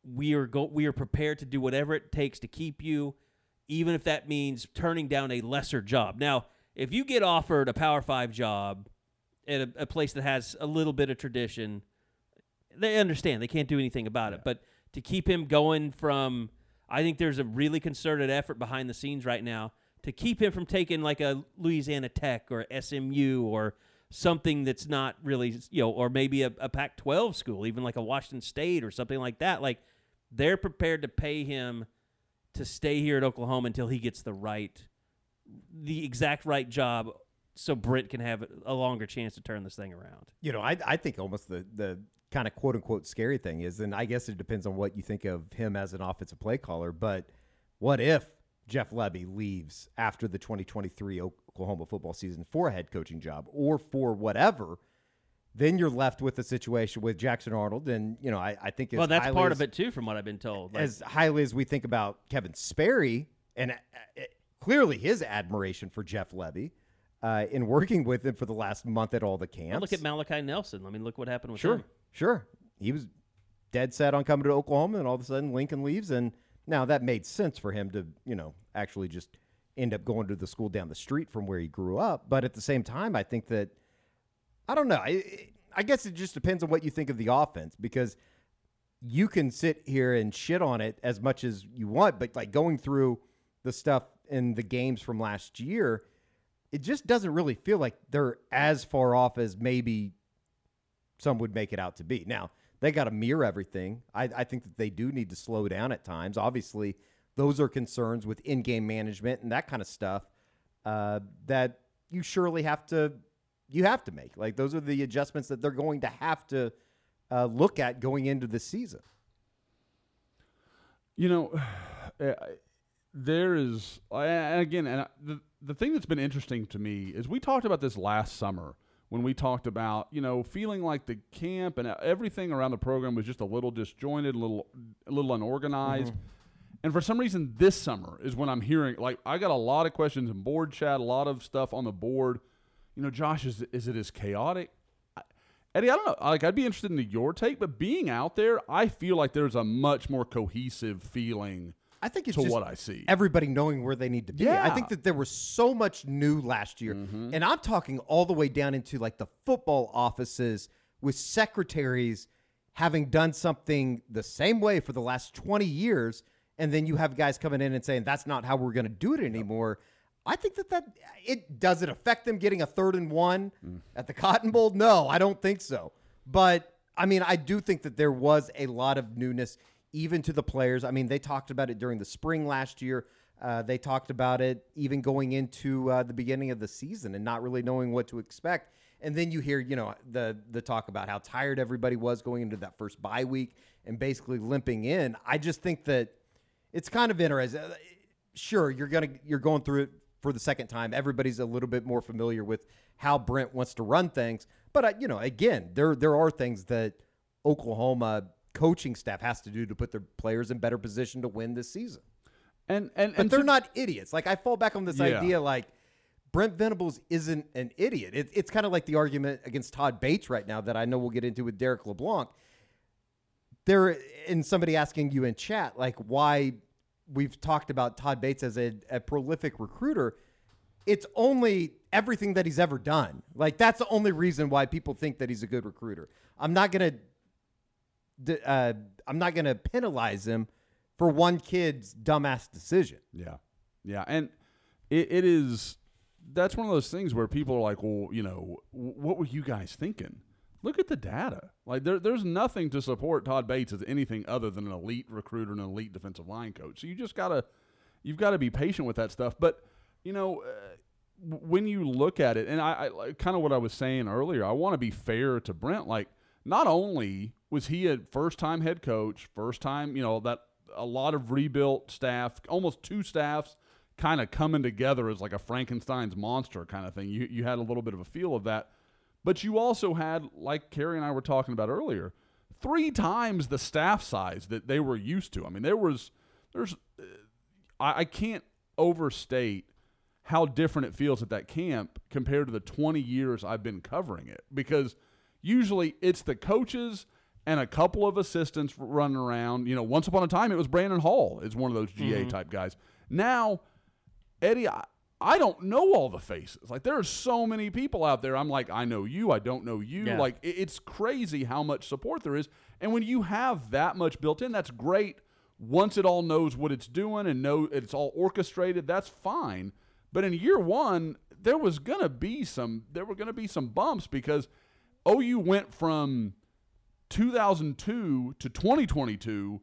we are go we are prepared to do whatever it takes to keep you, even if that means turning down a lesser job. Now, if you get offered a Power Five job at a, a place that has a little bit of tradition, they understand they can't do anything about it. But to keep him going from, I think there's a really concerted effort behind the scenes right now to keep him from taking like a Louisiana Tech or SMU or something that's not really, you know, or maybe a, a Pac 12 school, even like a Washington State or something like that. Like, they're prepared to pay him to stay here at Oklahoma until he gets the right, the exact right job, so Brent can have a longer chance to turn this thing around. You know, I I think almost the the kind of quote unquote scary thing is, and I guess it depends on what you think of him as an offensive play caller, but what if Jeff Lebby leaves after the 2023 Oklahoma football season for a head coaching job or for whatever? then you're left with a situation with Jackson Arnold, and you know I, I think well that's part as, of it too, from what I've been told. Like, as highly as we think about Kevin Sperry, and uh, clearly his admiration for Jeff Lebby uh, in working with him for the last month at all the camps. Well, look at Malachi Nelson. I mean, look what happened with sure, him. Sure, sure, he was dead set on coming to Oklahoma, and all of a sudden Lincoln leaves, and now that made sense for him to you know actually just end up going to the school down the street from where he grew up. But at the same time, I think that I don't know. I, I guess it just depends on what you think of the offense because you can sit here and shit on it as much as you want, but like going through the stuff in the games from last year, it just doesn't really feel like they're as far off as maybe some would make it out to be. Now, they got to mirror everything. I, I think that they do need to slow down at times. Obviously, those are concerns with in game management and that kind of stuff uh, that you surely have to you have to make. Like those are the adjustments that they're going to have to uh, look at going into the season. You know, there is again, and the the thing that's been interesting to me is we talked about this last summer when we talked about you know feeling like the camp and everything around the program was just a little disjointed, a little a little unorganized. Mm-hmm. And for some reason, this summer is when I'm hearing like I got a lot of questions in board chat, a lot of stuff on the board you know, Josh, is is it as chaotic? Eddie, I don't know. Like, I'd be interested in your take, but being out there, I feel like there's a much more cohesive feeling. I think it's to just what I see. Everybody knowing where they need to be. Yeah. I think that there was so much new last year, mm-hmm. and I'm talking all the way down into like the football offices with secretaries having done something the same way for the last 20 years, and then you have guys coming in and saying that's not how we're going to do it anymore. Yep. I think that that it does it affect them getting a third and one mm. at the Cotton Bowl. No, I don't think so. But I mean, I do think that there was a lot of newness even to the players. I mean, they talked about it during the spring last year. Uh, they talked about it even going into uh, the beginning of the season and not really knowing what to expect. And then you hear, you know, the the talk about how tired everybody was going into that first bye week and basically limping in. I just think that it's kind of interesting. Sure, you're gonna you're going through it for the second time. Everybody's a little bit more familiar with how Brent wants to run things. But uh, you know, again, there there are things that Oklahoma coaching staff has to do to put their players in better position to win this season. And and but and they're to, not idiots. Like I fall back on this yeah. idea, like Brent Venables isn't an idiot. It, it's kind of like the argument against Todd Bates right now that I know we'll get into with Derek LeBlanc. There, and somebody asking you in chat, like why we've talked about Todd Bates as a, a prolific recruiter. It's only everything that he's ever done. Like that's the only reason why people think that he's a good recruiter. I'm not gonna, d- uh, I'm not gonna penalize him for one kid's dumbass decision. Yeah, yeah, and it, it is. That's one of those things where people are like, "Well, you know, what were you guys thinking?" Look at the data. Like there, there's nothing to support Todd Bates as anything other than an elite recruiter and an elite defensive line coach. So you just gotta, you've got to be patient with that stuff. But you know, uh, when you look at it, and I, I kind of what I was saying earlier, I want to be fair to Brent. Like, not only was he a first time head coach, first time, you know, that a lot of rebuilt staff, almost two staffs kind of coming together as like a Frankenstein's monster kind of thing. You, you had a little bit of a feel of that. But you also had, like Carey and I were talking about earlier, three times the staff size that they were used to. I mean, there was, there's, I, I can't overstate how different it feels at that camp compared to the 20 years I've been covering it because usually it's the coaches and a couple of assistants running around. You know, once upon a time it was Brandon Hall It's one of those GA mm-hmm. type guys. Now, Eddie, I, I don't know all the faces. Like there are so many people out there. I'm like, I know you, I don't know you. Yeah. Like it- it's crazy how much support there is. And when you have that much built in, that's great. Once it all knows what it's doing and know it's all orchestrated, that's fine. But in year one, there was gonna be some there were gonna be some bumps because OU went from 2002 to 2022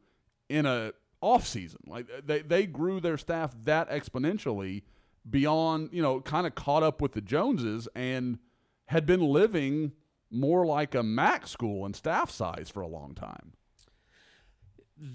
in a off season. Like they they grew their staff that exponentially beyond, you know, kind of caught up with the Joneses and had been living more like a Mac school and staff size for a long time.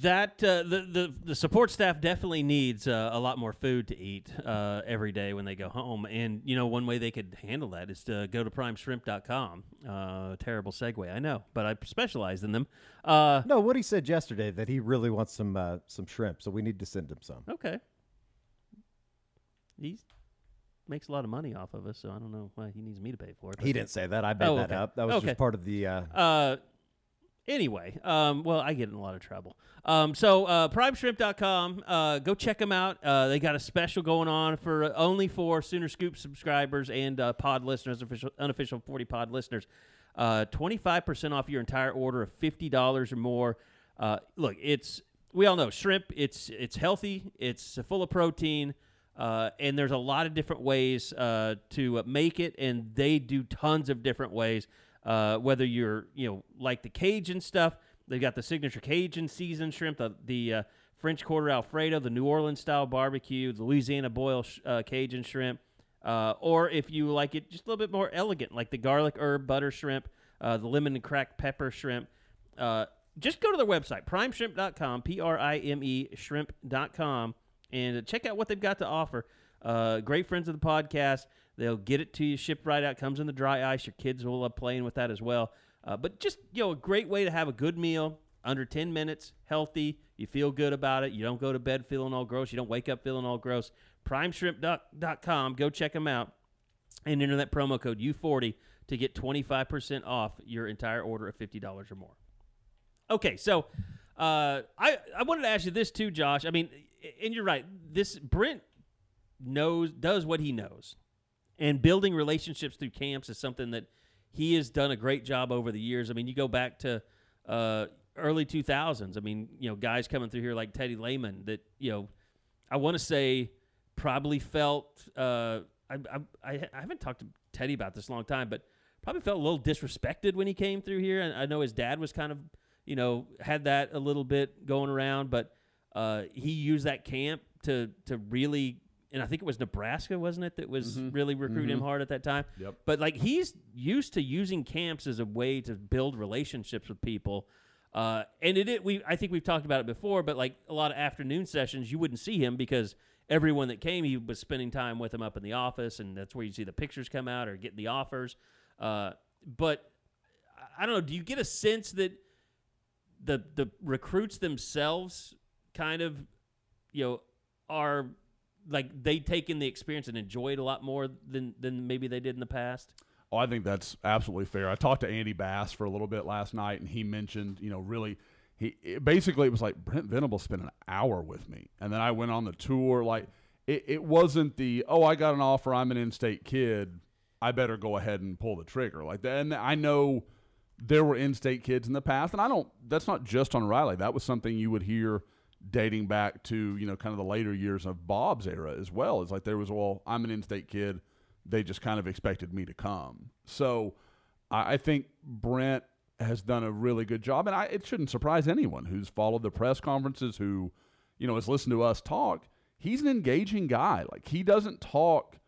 That uh, the, the the support staff definitely needs uh, a lot more food to eat uh, every day when they go home, and you know one way they could handle that is to go to primeshrimp.com. Uh, terrible segue, I know, but I specialize in them. Uh, No, what he said yesterday that he really wants some uh, some shrimp, so we need to send him some. okay, he makes a lot of money off of us, so I don't know why he needs me to pay for it. He didn't say that. I made Oh, that okay. up. That was Okay. just part of the. Uh, Uh, anyway, um, well, I get in a lot of trouble. Um, so uh, primeshrimp.com, uh, go check them out. Uh, they got a special going on for uh, only for Sooner Scoop subscribers and uh, pod listeners, official, unofficial 40 pod listeners. Uh, 25% off your entire order of $50 or more. Uh, look, it's we all know shrimp. It's it's healthy. It's full of protein. Uh, and there's a lot of different ways uh, to uh, make it, and they do tons of different ways. Uh, whether you're, you know, like the Cajun stuff, they've got the signature Cajun seasoned shrimp, the, the uh, French Quarter Alfredo, the New Orleans style barbecue, the Louisiana boil sh- uh, Cajun shrimp, uh, or if you like it just a little bit more elegant, like the garlic herb butter shrimp, uh, the lemon and cracked pepper shrimp. Uh, just go to their website, primeshrimp.com, P R I M E shrimp.com, and check out what they've got to offer. Uh, great friends of the podcast. They'll get it to you shipped right out. Comes in the dry ice. Your kids will love playing with that as well. Uh, but just you know, a great way to have a good meal under 10 minutes, healthy. You feel good about it. You don't go to bed feeling all gross. You don't wake up feeling all gross. Primeshrimp.com. Go check them out and enter that promo code U40 to get 25% off your entire order of $50 or more. Okay, so uh, I I wanted to ask you this too, Josh. I mean, and you're right. This Brent knows does what he knows, and building relationships through camps is something that he has done a great job over the years. I mean, you go back to uh, early 2000s. I mean, you know, guys coming through here like Teddy Lehman that you know, I want to say probably felt. Uh, I, I I haven't talked to Teddy about this long time, but probably felt a little disrespected when he came through here. And I know his dad was kind of, you know, had that a little bit going around, but uh, he used that camp to to really, and I think it was Nebraska, wasn't it, that was really recruiting him hard at that time. Yep. But like he's used to using camps as a way to build relationships with people. Uh, and it, it we I think we've talked about it before, but like a lot of afternoon sessions, you wouldn't see him because everyone that came, he was spending time with him up in the office, and that's where you see the pictures come out or getting the offers. Uh, but I don't know. Do you get a sense that the the recruits themselves kind of you know are like they take in the experience and enjoy it a lot more than than maybe they did in the past? Oh, I think that's absolutely fair. I talked to Andy Bass for a little bit last night, and he mentioned, you know, really, he it, basically it was like Brent Venable spent an hour with me, and then I went on the tour. Like, it, it wasn't the oh, I got an offer, I'm an in-state kid, I better go ahead and pull the trigger like that. And I know there were in-state kids in the past, and I don't. That's not just on Riley. That was something you would hear dating back to you know kind of the later years of Bob's era as well. It's like there was well, I'm an in-state kid. They just kind of expected me to come. So I, I think Brent has done a really good job, and I, it shouldn't surprise anyone who's followed the press conferences, who you know has listened to us talk. He's an engaging guy. Like he doesn't talk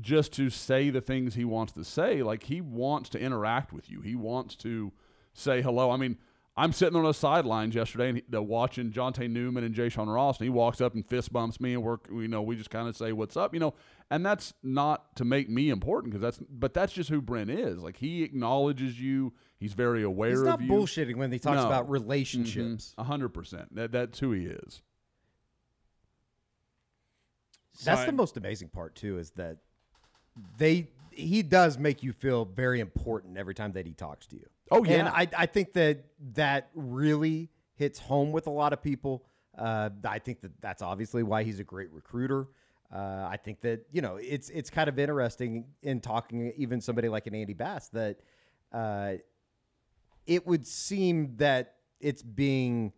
just to say the things he wants to say. Like he wants to interact with you. He wants to say hello. I mean, I'm sitting on the sidelines yesterday and he, watching Jonte Newman and Jay Sean Ross, and he walks up and fist bumps me, and we're you know we just kind of say what's up, you know, and that's not to make me important because that's but that's just who Brent is. Like he acknowledges you. He's very aware of you. He's not of you. bullshitting when he talks No. about mm-hmm. relationships. A hundred percent. That that's who he is. That's the most amazing part too, is that they he does make you feel very important every time that he talks to you. Oh, yeah, and. I I think that that really hits home with a lot of people. Uh, I think that that's obviously why he's a great recruiter. Uh, I think that you know it's it's kind of interesting in talking even somebody like an Andy Bass that uh, it would seem that it's being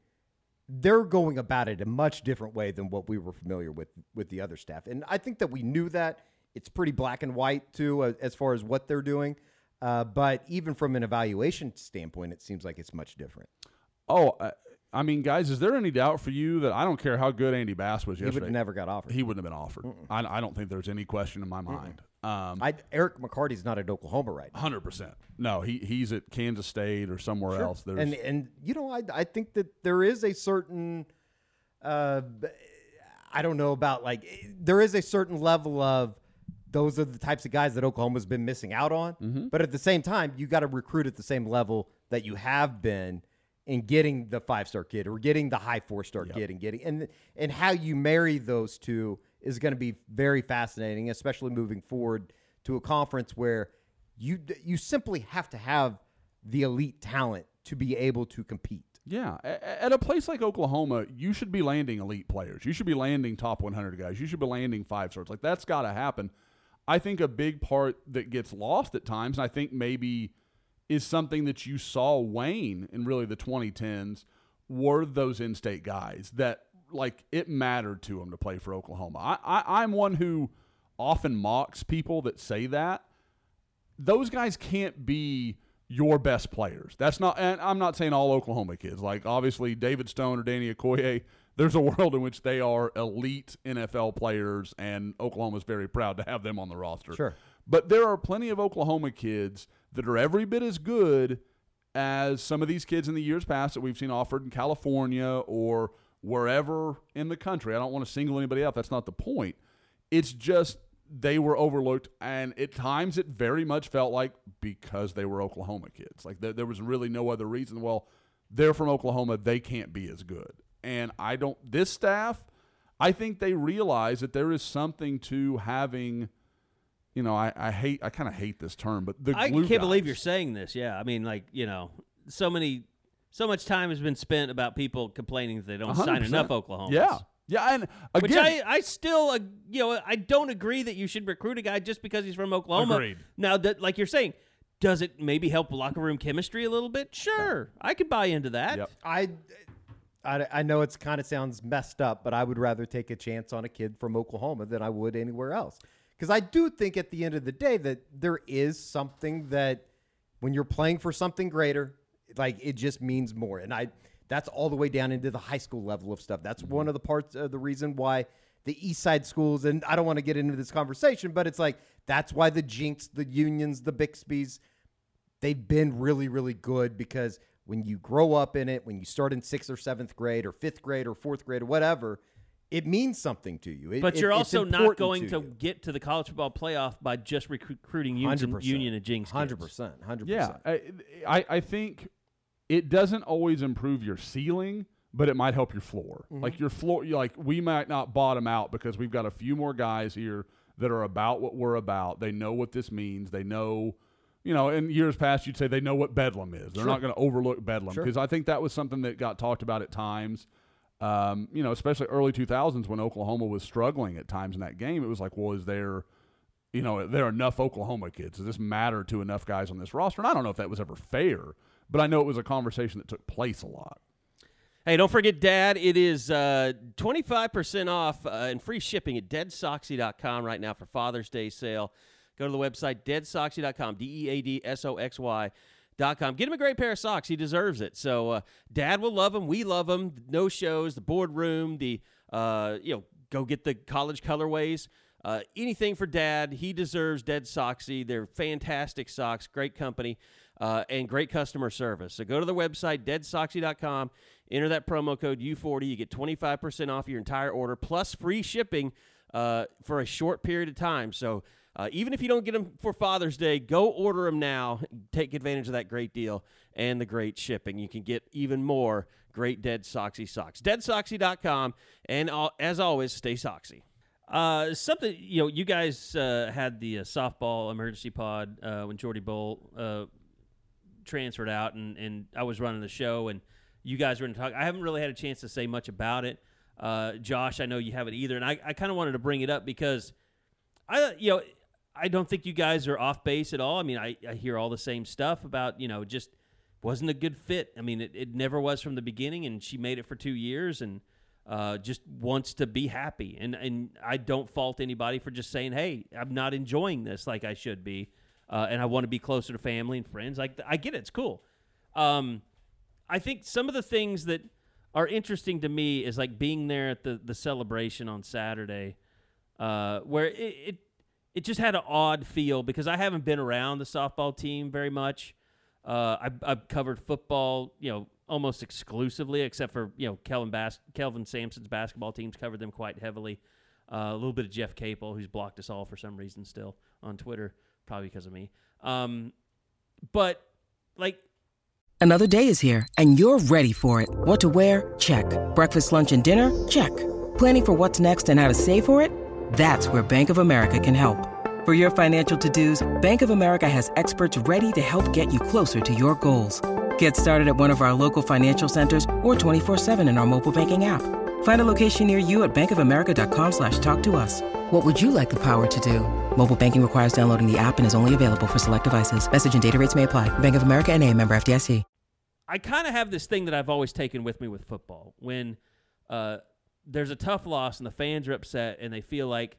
they're going about it a much different way than what we were familiar with with the other staff. And I think that we knew that. It's pretty black and white too, uh, as far as what they're doing. Uh, but even from an evaluation standpoint, it seems like it's much different. Oh, I, I mean, guys, is there any doubt for you that I don't care how good Andy Bass was He would yesterday? have never got offered. he wouldn't have been offered. I, I don't think there's any question in my mind. Um, I, Eric McCarty's not at Oklahoma right now. Hundred percent. No, he he's at Kansas State or somewhere else. There's and and you know I I think that there is a certain uh I don't know about like there is a certain level of those are the types of guys that Oklahoma's been missing out on. Mm-hmm. But at the same time, you got to recruit at the same level that you have been in getting the five star kid or getting the high four star kid and getting and and how you marry those two is going to be very fascinating, especially moving forward to a conference where you you simply have to have the elite talent to be able to compete. yeah. At a place like Oklahoma, you should be landing elite players. You should be landing top 100 guys. You should be landing five stars. Like that's got to happen. I think a big part that gets lost at times, and I think maybe is something that you saw wane in really the 2010s, were those in-state guys that like it mattered to them to play for Oklahoma. I, I I'm one who often mocks people that say that. those guys can't be your best players. That's not, and I'm not saying all Oklahoma kids. Like obviously David Stone or Danny Okoye, there's a world in which they are elite NFL players, and Oklahoma's very proud to have them on the roster. Sure. But there are plenty of Oklahoma kids that are every bit as good as some of these kids in the years past that we've seen offered in California or wherever in the country. I don't want to single anybody out. That's not the point. It's just they were overlooked, and at times it very much felt like because they were Oklahoma kids. Like there, there was really no other reason. Well, they're from Oklahoma, they can't be as good. And I don't. This staff, I think they realize that there is something to having. You know, I, I hate I kind of hate this term, but the I glue can't believe you're saying this. Yeah, I mean, like you know, so many, so much time has been spent about people complaining that they don't sign 100%. enough Oklahomans. Yeah, yeah, and Which I, I still, uh, you know, I don't agree that you should recruit a guy just because he's from Oklahoma. Agreed. Now, that, like you're saying, does it maybe help locker room chemistry a little bit? Sure, I could buy into that. Yep. I, I, I know it's kind of sounds messed up, but I would rather take a chance on a kid from Oklahoma than I would anywhere else. Because I do think at the end of the day that there is something that when you're playing for something greater, like it just means more. And I that's all the way down into the high school level of stuff. That's one of the parts of the reason why the East Side schools, and I don't want to get into this conversation, but it's like that's why the Jenks, the Unions, the Bixby's, they've been really, really good because when you grow up in it, when you start in sixth or seventh grade or fifth grade or fourth grade or whatever, it means something to you. It- But you're it's also not going to, you. get to the college football playoff by just recru- recruiting Union, and, 100%. Union and Jenks. Hundred percent, hundred yeah, percent. I, I I think it doesn't always improve your ceiling, but it might help your floor. Mm-hmm. Like your floor, like we might not bottom out because we've got a few more guys here that are about what we're about. They know what this means. They know, you know, in years past, you'd say they know what Bedlam is. They're not going to overlook Bedlam because I think that was something that got talked about at times. Um, you know, especially early 2000s when Oklahoma was struggling at times in that game. It was like, well, is there, you know, there are enough Oklahoma kids? Does this matter to enough guys on this roster? And I don't know if that was ever fair, but I know it was a conversation that took place a lot. Hey, don't forget, Dad, it is uh, 25% off uh, and free shipping at deadsoxy.com right now for Father's Day sale. Go to the website, deadsoxy.com, D E A D S O X Y. Com. Get him a great pair of socks. He deserves it. So, uh, Dad will love him. We love him. No shows, the boardroom, the uh, you know, go get the college colorways. Uh, anything for Dad. He deserves Dead Soxy. They're fantastic socks. Great company uh, and great customer service. So go to the website, deadsoxy.com, enter that promo code U40. You get 25% off your entire order plus free shipping uh, for a short period of time. So uh, even if you don't get them for Father's Day, go order them now. Take advantage of that great deal and the great shipping. You can get even more great Dead Soxy socks. DeadSoxy.com. And uh, as always, stay Soxy. Uh, something you know, you guys uh, had the uh, softball emergency pod uh, when Jordy uh, transferred out, and, and I was running the show, and you guys were in talk. I haven't really had a chance to say much about it. Josh, I know you haven't either, and I, I kind of wanted to bring it up because I you know I don't think you guys are off base at all. I mean, I, I hear all the same stuff about you know just wasn't a good fit. I mean, it, it never was from the beginning, and she made it for two years, and uh, just wants to be happy. And and I don't fault anybody for just saying, hey, I'm not enjoying this like I should be, uh, and I want to be closer to family and friends. Like I get it, it's cool. Um, I think some of the things that are interesting to me is like being there at the the celebration on Saturday, uh, where it, it it just had an odd feel because I haven't been around the softball team very much. Uh, I've, I've covered football, you know, almost exclusively, except for you know Kelvin Bas- Kelvin Sampson's basketball teams covered them quite heavily. Uh, a little bit of Jeff Capel, who's blocked us all for some reason still on Twitter, probably because of me. Um, but like Another day is here, and you're ready for it. What to wear? Check. Breakfast, lunch, and dinner? Check. Planning for what's next and how to save for it? That's where Bank of America can help. For your financial to-dos, Bank of America has experts ready to help get you closer to your goals. Get started at one of our local financial centers or 24-7 in our mobile banking app. Find a location near you at bankofamerica.com slash talk to us. What would you like the power to do? Mobile banking requires downloading the app and is only available for select devices. Message and data rates may apply. Bank of America and a member FDIC. I kind of have this thing that I've always taken with me with football. When uh, there's a tough loss and the fans are upset and they feel like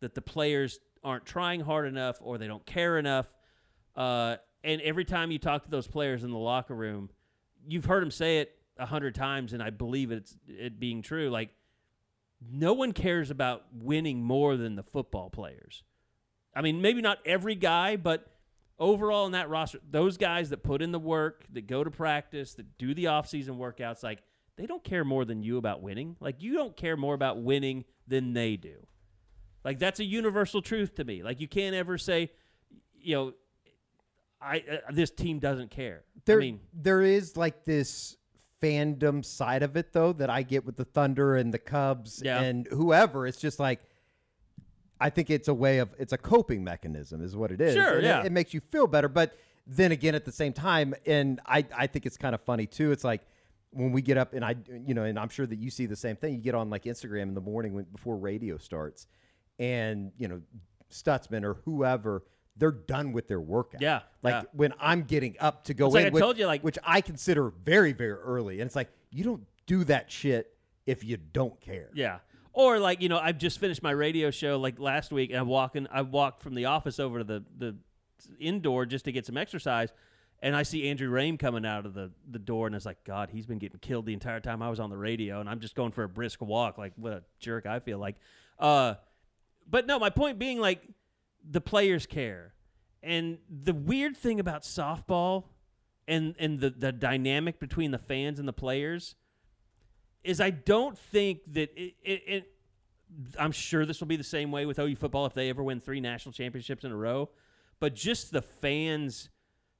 that the players aren't trying hard enough or they don't care enough. Uh, and every time you talk to those players in the locker room, you've heard them say it a hundred times, and I believe it's it being true. Like no one cares about winning more than the football players. I mean, maybe not every guy, but overall in that roster, those guys that put in the work, that go to practice, that do the off-season workouts, like they don't care more than you about winning. Like you don't care more about winning than they do. Like that's a universal truth to me. Like you can't ever say, you know, I uh, this team doesn't care. There, I mean, there is like this fandom side of it though that I get with the Thunder and the Cubs Yeah. and whoever. It's just like I think it's a way of it's a coping mechanism is what it is. Sure, And it- yeah. It, makes you feel better, but then again at the same time, and I I think it's kind of funny too. It's like when we get up and I you know and I'm sure that you see the same thing. You get on like Instagram in the morning when, before radio starts, and you know Stutsman or whoever. They're done with their workout. Yeah, like yeah. when I'm getting up to go It's like I which- told you, like- which I consider very, very early. And it's like you don't do that shit if you don't care. Yeah. Or like you know, I've just finished my radio show like last week, and I'm walking. I walked from the office over to the the indoor just to get some exercise, and I see Andrew Raym coming out of the the door, and it's like, God, he's been getting killed the entire time I was on the radio, and I'm just going for a brisk walk. Like what a jerk I feel like. Uh, but no, my point being like the players care, and the weird thing about softball, and and the the dynamic between the fans and the players is I don't think that it, it, it I'm sure this will be the same way with OU football if they ever win three national championships in a row. But just the fans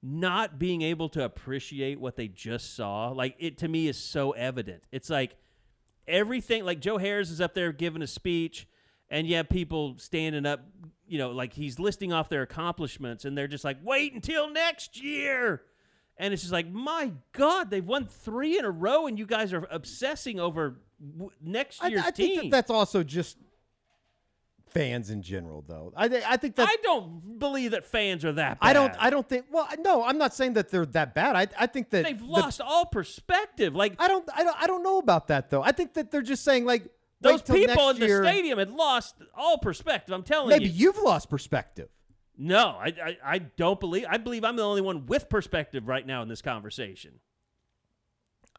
not being able to appreciate what they just saw, like it to me is so evident. It's like everything like Joe Harris is up there giving a speech and you have people standing up, you know, like he's listing off their accomplishments and they're just like, "Wait until next year." And it's just like, "My god, they've won 3 in a row and you guys are obsessing over w- next I, year's I team." think that that's also just fans in general, though. I thi- I think that I don't believe that fans are that bad. I don't I don't think. Well, no, I'm not saying that they're that bad. I I think that They've the- lost all perspective. Like I don't I don't I don't know about that though. I think that they're just saying like those people in year, the stadium had lost all perspective. I'm telling Maybe you. Maybe you've lost perspective. No, I, I I don't believe. I believe I'm the only one with perspective right now in this conversation.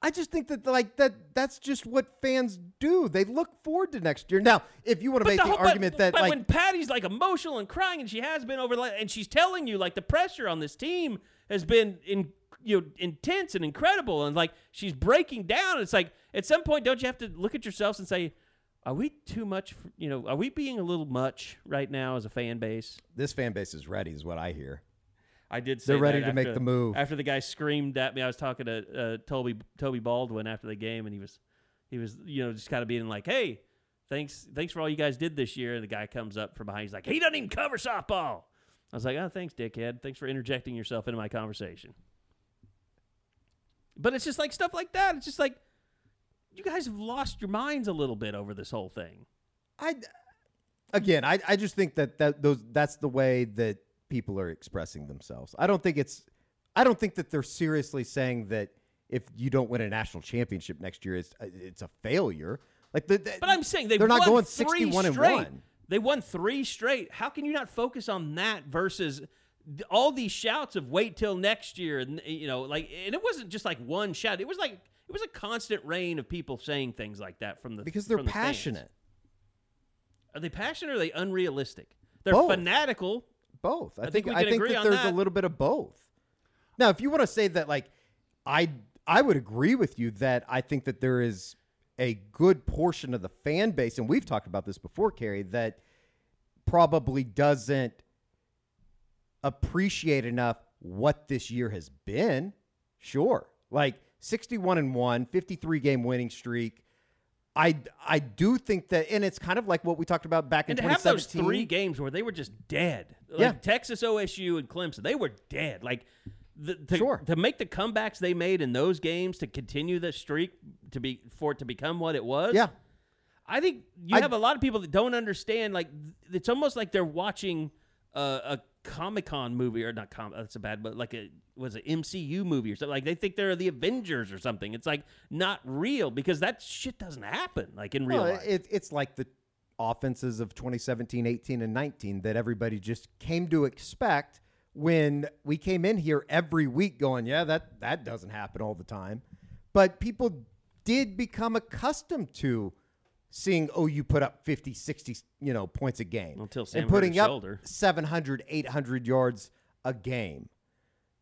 I just think that like that that's just what fans do. They look forward to next year. Now, if you want to make the, whole- argument that but like when Patty's like emotional and crying, and she has been over, like, and she's telling you like the pressure on this team has been in you know intense and incredible, and like she's breaking down. It's like at some point, don't you have to look at yourselves and say, "Are we too much? For, you know, are we being a little much right now as a fan base?" this fan base is ready, is what I hear. I did. Say They're ready that to make the move. After the guy screamed at me, I was talking to uh, Toby Toby Baldwin after the game, and he was he was you know just kind of being like, "Hey, thanks thanks for all you guys did this year." And the guy comes up from behind, he's like, "He doesn't even cover softball." I was like, "Oh, thanks, dickhead. Thanks for interjecting yourself into my conversation." But it's just like stuff like that. It's just like you guys have lost your minds a little bit over this whole thing. I again, I, I just think that, that those that's the way that people are expressing themselves. I don't think it's I don't think that they're seriously saying that if you don't win a national championship next year, it's uh, it's a failure. Like the, the- But I'm saying they they're not going three 61 and one. They won three straight. How can you not focus on that versus all these shouts of wait till next year and you know like and it wasn't just like one shout. It was like it was a constant rain of people saying things like that from the because they're from the fans. passionate. Are they passionate or are they unrealistic? They're Both. fanatical. Both. I, I think, think I think that there's that. a little bit of both. Now, if you want to say that, like, I I would agree with you that I think that there is a good portion of the fan base, and we've talked about this before, Carey, that probably doesn't appreciate enough what this year has been. Sure. Like 61 and 1, 53 game winning streak. I, I do think that, and it's kind of like what we talked about back And in to have those 2017. three games where they were just dead, like Yeah. Texas, OSU, and Clemson, they were dead. Like the, to, Sure. to make the comebacks they made in those games to continue the streak to be for it to become what it was. Yeah. I think you I- have a lot of people that don't understand. Like th- it's almost like they're watching uh, a Comic Con movie or not. Com- that's a bad, but like a was it MCU movie or something. Like they think they're the Avengers or something. It's like not real because that shit doesn't happen. Like in real Well, life. it, it's like the offenses of 2017, 18, and 19 that everybody just came to expect when we came in here every week going, yeah, that, that doesn't happen all the time. But people did become accustomed to seeing oh you put up 50, 60, you know, points a game. Until Sam and putting up shoulder. 700, 800 yards a game.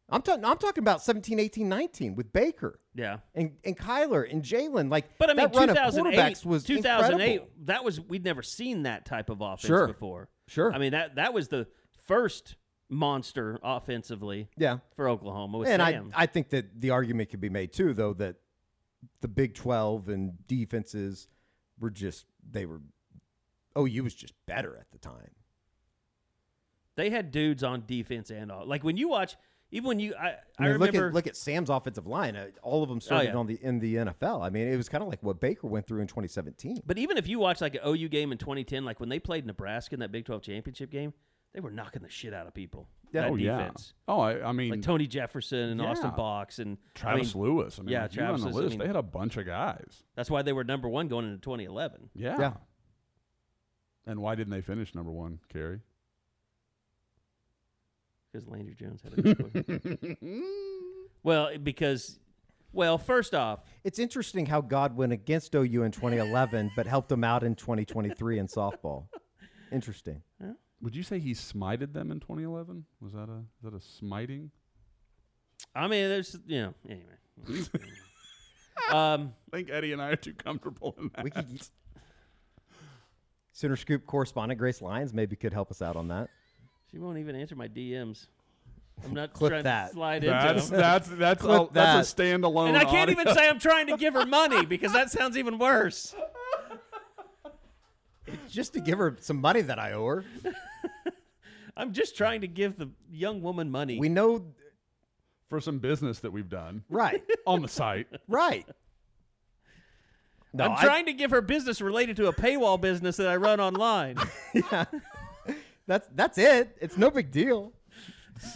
I'm, talking. I'm talking about 17, 18, 19 with Baker yeah. and, and Kyler and Jalen. Like, But I mean, that run of 2008, quarterbacks was 2008. incredible. That was we'd never seen that type of offense Sure. before. Sure. I mean that that was the first monster offensively Yeah. for Oklahoma and I, I think that the argument could be made too, though, that the Big 12 and defenses were just, they were, OU was just better at the time. they had dudes on defense and all. Like when you watch, even when you, I, I, I mean, look remember. at look at Sam's offensive line. Uh, all of them started yeah. on the in the NFL. I mean, it was kind of like what Baker went through in 2017. but even if you watch like an OU game in 2010, like when they played Nebraska in that Big 12 championship game, they were knocking the shit out of people. that oh defense. yeah. Oh, I, I mean, Like Tony Jefferson and Austin Box and I Travis mean, Lewis. I mean, yeah, if you Travis the is- I list. mean- they had a bunch of guys. That's why they were number one going into 2011 Yeah. Yeah. And why didn't they finish number one, Carey? Because Landry Jones had a good Well, because, well, first off, It's interesting how God went against OU in 2011, but helped them out in 2023 in softball. Interesting. Would you say he smited them in 2011? Was that a is that a smiting? I mean, there's, you know, anyway. um, I think Eddie and I are too comfortable in that. We could. Sooner Scoop correspondent Grace Lyons maybe could help us out on that. She won't even answer my DMs. I'm not Clip trying that. to slide That's into. 'em. that's that's Clip a, that's a standalone. And I can't audio. even say I'm trying to give her money because that sounds even worse. Just to give her some money that I owe her. I'm just trying to give the young woman money. We know, for some business that we've done right, on the site. right. No, I'm I- trying to give her business related to a paywall business that I run online. That's that's it. It's no big deal.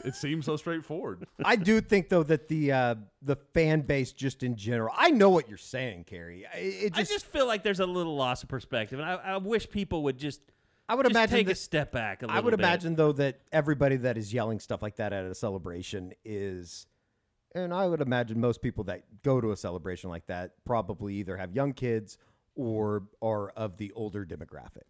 It seems so straightforward. I do think though that the uh, the fan base just in general. I know what you're saying, Carey. I- It I just, just feel like there's a little loss of perspective, and I, I wish people would just. I would just imagine take a step back. A little I would bit. imagine though that everybody that is yelling stuff like that at a celebration is, and I would imagine most people that go to a celebration like that probably either have young kids or are of the older demographic.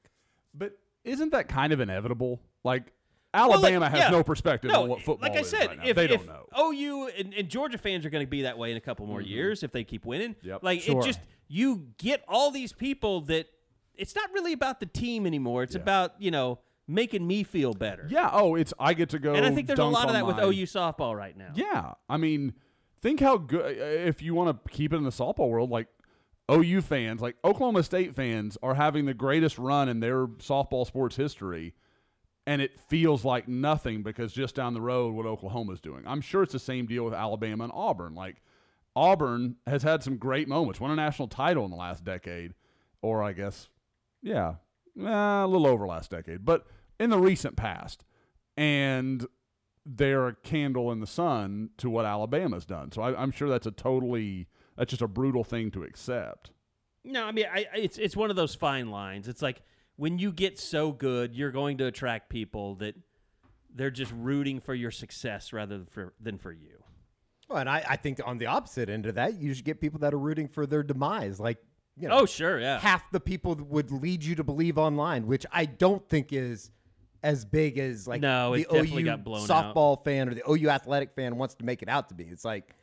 But isn't that kind of inevitable? Like Well, like, Alabama has yeah. no perspective No, on what football is. Like I is said, right now. if, they if don't know. OU and, and Georgia fans are going to be that way in a couple more mm-hmm. years if they keep winning. Yep. Like Sure. it just you get all these people that it's not really about the team anymore. It's about you know making me feel better. Yeah. Oh, it's I get to go. and I think there's a lot of on that with OU softball right now. Yeah. I mean, think how good if you want to keep it in the softball world, like OU fans, like Oklahoma State fans, are having the greatest run in their softball sports history. And it feels like nothing because just down the road, what Oklahoma's doing. I'm sure it's the same deal with Alabama and Auburn. Like Auburn has had some great moments, won a national title in the last decade, or I guess, yeah, eh, a little over last decade, but in the recent past. And they're a candle in the sun to what Alabama's done. So I, I'm sure that's a totally that's just a brutal thing to accept. No, I mean, I, I- it's it's one of those fine lines. It's like when you get so good, you're going to attract people that they're just rooting for your success rather than for than for you. Well, and I, I think on the opposite end of that, you should get people that are rooting for their demise. Like, you know, Oh, sure, yeah. half the people would lead you to believe online, which I don't think is as big as like No, the OU got blown out. softball fan or the OU athletic fan wants to make it out to be. It's like,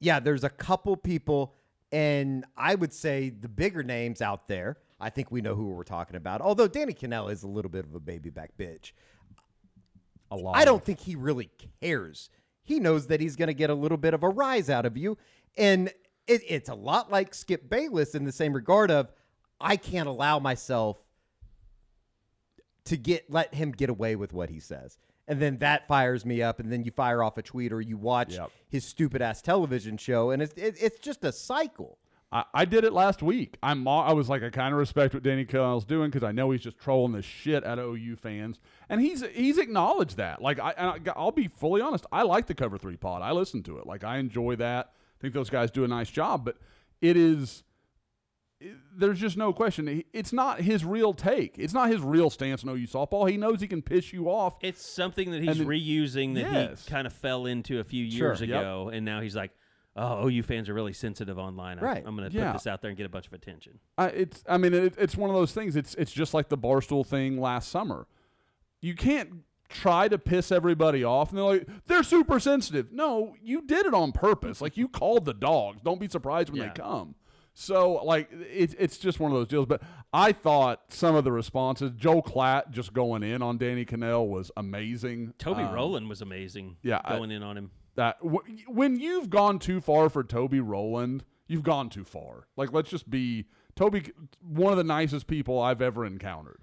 yeah, there's a couple people, and I would say the bigger names out there. I think we know who we're talking about. Although Danny Kanell is a little bit of a baby back bitch. A lot. I don't think he really cares. He knows that he's going to get a little bit of a rise out of you. And it, it's a lot like Skip Bayless in the same regard of I can't allow myself to get let him get away with what he says. And then that fires me up, and then you fire off a tweet or you watch Yep. his stupid ass television show, and it's it, it's just a cycle. I, I did it last week. I'm I was like, I kind of respect what Danny Kanell's doing because I know he's just trolling the shit out of OU fans, and he's he's acknowledged that. Like I, and I I'll be fully honest, I like the Cover Three pod. I listen to it. Like I enjoy that. I think those guys do a nice job, but it is. There's just no question. It's not his real take. It's not his real stance on OU softball. He knows he can piss you off. It's something that he's then- reusing that Yes. he kind of fell into a few Sure. years Yep. ago, and now he's like, "Oh, OU fans are really sensitive online. I, Right. I'm going to Yeah. put this out there and get a bunch of attention." I, it's I mean it, it's one of those things. It's it's just like the barstool thing last summer. You can't try to piss everybody off, and they're like they're super sensitive. No, you did it on purpose. like you called the dogs. Don't be surprised when Yeah. they come. So like it, it's just one of those deals. But I thought some of the responses, Joel Klatt just going in on Danny Kanell was amazing. Toby Um, Rowland was amazing. yeah, I- going in on him. that w- when you've gone too far for Toby Rowland, you've gone too far. Like let's just be Toby, one of the nicest people I've ever encountered.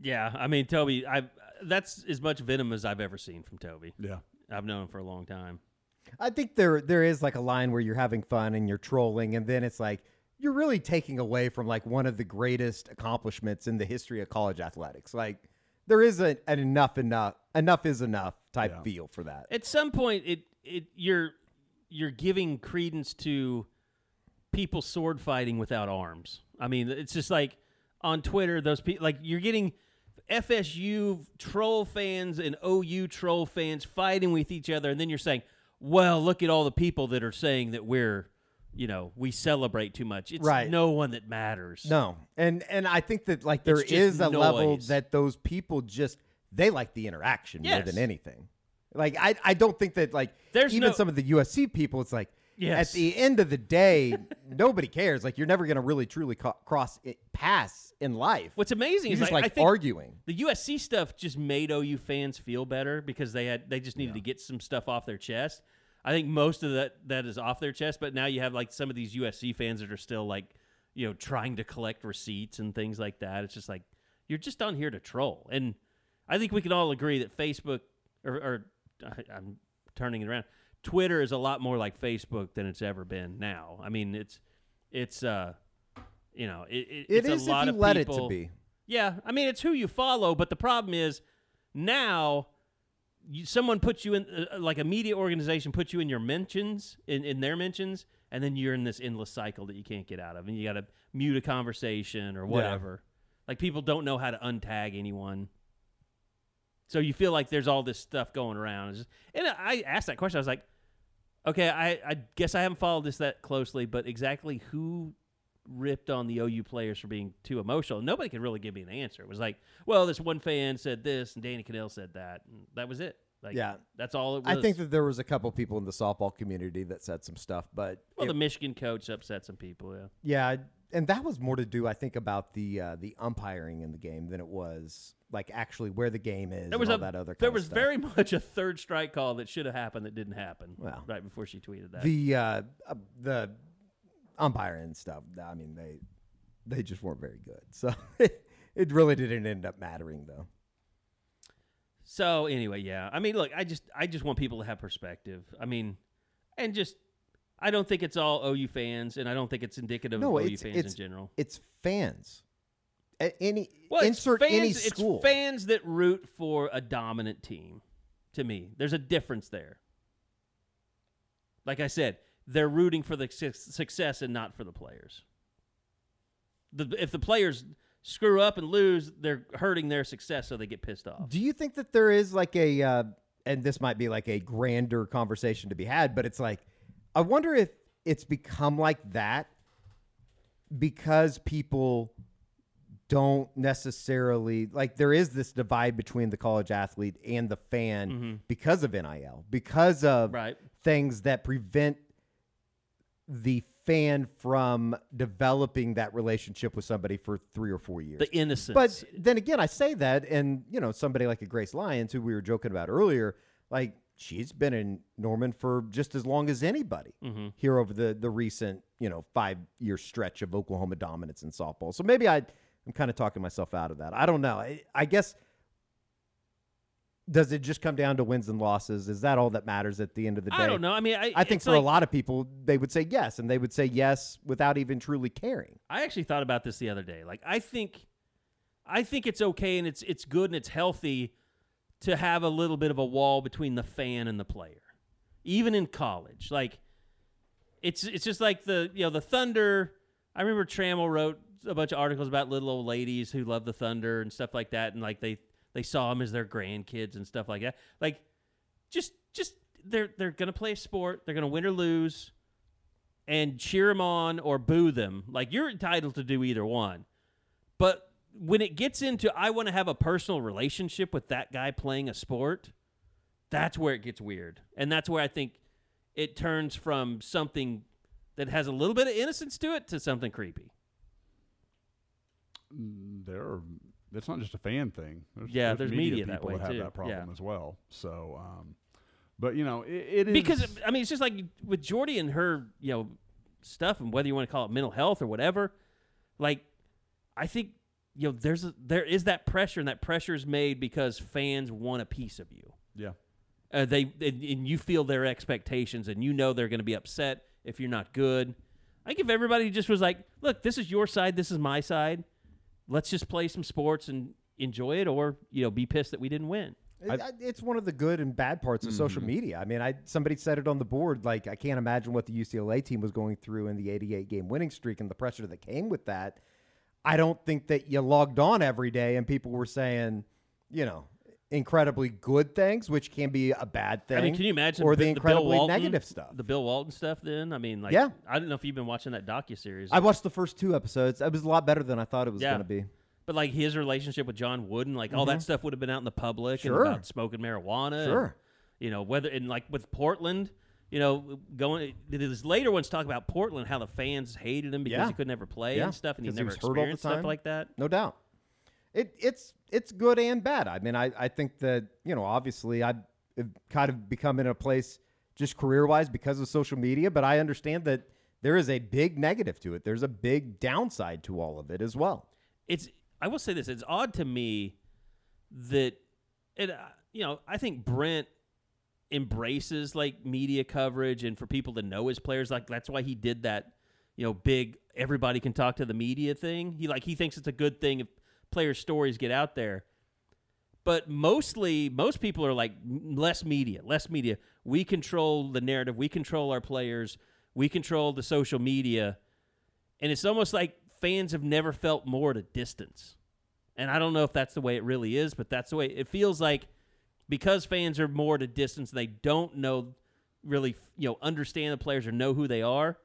Yeah, I mean Toby, I that's as much venom as I've ever seen from Toby. Yeah. I've known him for a long time. I think there there is like a line where you're having fun and you're trolling, and then it's like you're really taking away from like one of the greatest accomplishments in the history of college athletics. Like there is a, an enough enough enough is enough type Yeah. feel for that. At some point, it it you're you're giving credence to people sword fighting without arms. I mean, it's just like on Twitter, those people like you're getting FSU troll fans and OU troll fans fighting with each other, and then you're saying, "Well, look at all the people that are saying that we're." You know, we celebrate too much. It's Right. no one that matters. No, and and I think that like there is It's is just a level that those people just they like the interaction more than anything. Like I I don't think that like There's even no- some of the USC people, it's like Yes. at the end of the day, nobody cares. Like you're never going to really truly co- cross it, pass in life. What's amazing You're is just like, like arguing. the USC stuff just made OU fans feel better because they had they just needed to get some stuff off their chest. I think most of that that is off their chest, but now you have like some of these USC fans that are still like, you know, trying to collect receipts and things like that. It's just like you're just on here to troll. And I think we can all agree that Facebook or, or I, I'm turning it around. Twitter is a lot more like Facebook than it's ever been now. I mean, it's it's uh you know, it, it, It it's is a lot if you of let it to be. yeah, I mean it's who you follow, but the problem is now you, someone puts you in uh, like a media organization puts you in your mentions in, in their mentions, and then you're in this endless cycle that you can't get out of, and you got to mute a conversation or whatever. Like people don't know how to untag anyone, so you feel like there's all this stuff going around. Just- and I asked that question. I was like, okay, I, I guess I haven't followed this that closely, but exactly who ripped on the OU players for being too emotional. Nobody could really give me an answer. It was like, well, this one fan said this, and Danny Kanell said that, and that was it. Like, Yeah. that's all it was. I think that there was a couple people in the softball community that said some stuff, but well, it- the Michigan coach upset some people. Yeah, yeah, and that was more to do, I think, about the uh, the umpiring in the game than it was like actually where the game is. there was a all that other. there was very much a third strike call that should have happened that didn't happen. Well, right before she tweeted that. the uh, uh, the umpiring and stuff. I mean, they they just weren't very good. So it really didn't end up mattering, though. So anyway, yeah. I mean, look, I just I just want people to have perspective. I mean, and just I don't think it's all OU fans, and I don't think it's indicative No, of OU it's fans it's in general. it's fans. Any Well, it's insert fans, any it's fans that root for a dominant team. To me, there's a difference there. Like I said, they're rooting for the su- success and not for the players. The, if the players screw up and lose, they're hurting their success, so they get pissed off. Do you think that there is like a, uh, and this might be like a grander conversation to be had, but it's like, I wonder if it's become like that because people don't necessarily like there is this divide between the college athlete and the fan because of NIL, because of Mm-hmm. Right. things that prevent the fan from developing that relationship with somebody for three or four years. The innocence. But then again, I say that, and you know, somebody like a Grace Lyons, who we were joking about earlier, like she's been in Norman for just as long as anybody Mm-hmm. here over the the recent you know five year stretch of Oklahoma dominance in softball. So maybe I I'm kind of talking myself out of that. I don't know. I, I guess. Does it just come down to wins and losses? Is that all that matters at the end of the day? I don't know. I mean, I, I think for a lot of people, they would say yes, and they would say yes without even truly caring. I actually thought about this the other day. Like I think I think it's okay and it's it's good and it's healthy to have a little bit of a wall between the fan and the player. Even in college. Like it's it's just like the you know, the Thunder I remember Tramel wrote a bunch of articles about little old ladies who love the Thunder and stuff like that and like they they saw them as their grandkids and stuff like that. Like just just they're they're to play a sport, they're to win or lose and cheer them on or boo them. Like you're entitled to do either one. But when it gets into I want to have a personal relationship with that guy playing a sport, that's where it gets weird. And that's where I think it turns from something that has a little bit of innocence to it to something creepy. There are it's not just a fan thing. There's, Yeah, there's media that people way, that have too. that problem Yeah. as well. So, um, but you know, it, it is because I mean, it's just like with Jordy and her, you know, stuff, and whether you want to call it mental health or whatever. Like, I think you know, there's a, there is that pressure, and that pressure is made because fans want a piece of you. yeah. Uh, they and, and you feel their expectations, and you know they're going to be upset if you're not good. I think if everybody just was like, "Look, this is your side, this is my side. Let's just play some sports and enjoy it, or you know, be pissed that we didn't win." It- it's one of the good and bad parts of mm-hmm. social media. I mean, I somebody said it on the board. Like, I can't imagine what the UCLA team was going through in the 88 game winning streak and the pressure that came with that. I don't think that you logged on every day and people were saying, you know, incredibly good things, which can be a bad thing. I mean, can you imagine or the, Bill incredibly Walton, negative stuff? The Bill Walton stuff. Then I mean, like, Yeah. I don't know if you've been watching that docu series. I watched the first two episodes. It was a lot better than I thought it was Yeah. going to be. But like his relationship with John Wooden, like all that stuff would have been out in the public Mm-hmm. Sure. and about smoking marijuana. and, Sure. you know, whether and like with Portland, You know, going these later ones talk about Portland, how the fans hated him because Yeah. he could never play Yeah, and stuff, and he he never was hurt all the experienced stuff like that. No doubt. It it's it's good and bad. I mean, I, I think that, you know, obviously I've kind of become in a place just career wise because of social media, but I understand that there is a big negative to it. There's a big downside to all of it as well. it's I will say this: it's odd to me that it. Uh, you know, I think Brent embraces like media coverage and for people to know his players. Like that's why he did that. You know, big everybody can talk to the media thing. He like he thinks it's a good thing if players' stories get out there. But mostly, most people are like less media, less media. We control the narrative. We control our players. We control the social media and it's almost like fans have never felt more at a distance. And I don't know if that's the way it really is, but that's the way it feels like because fans are more at a distance they don't know really, you know, understand the players or know who they are.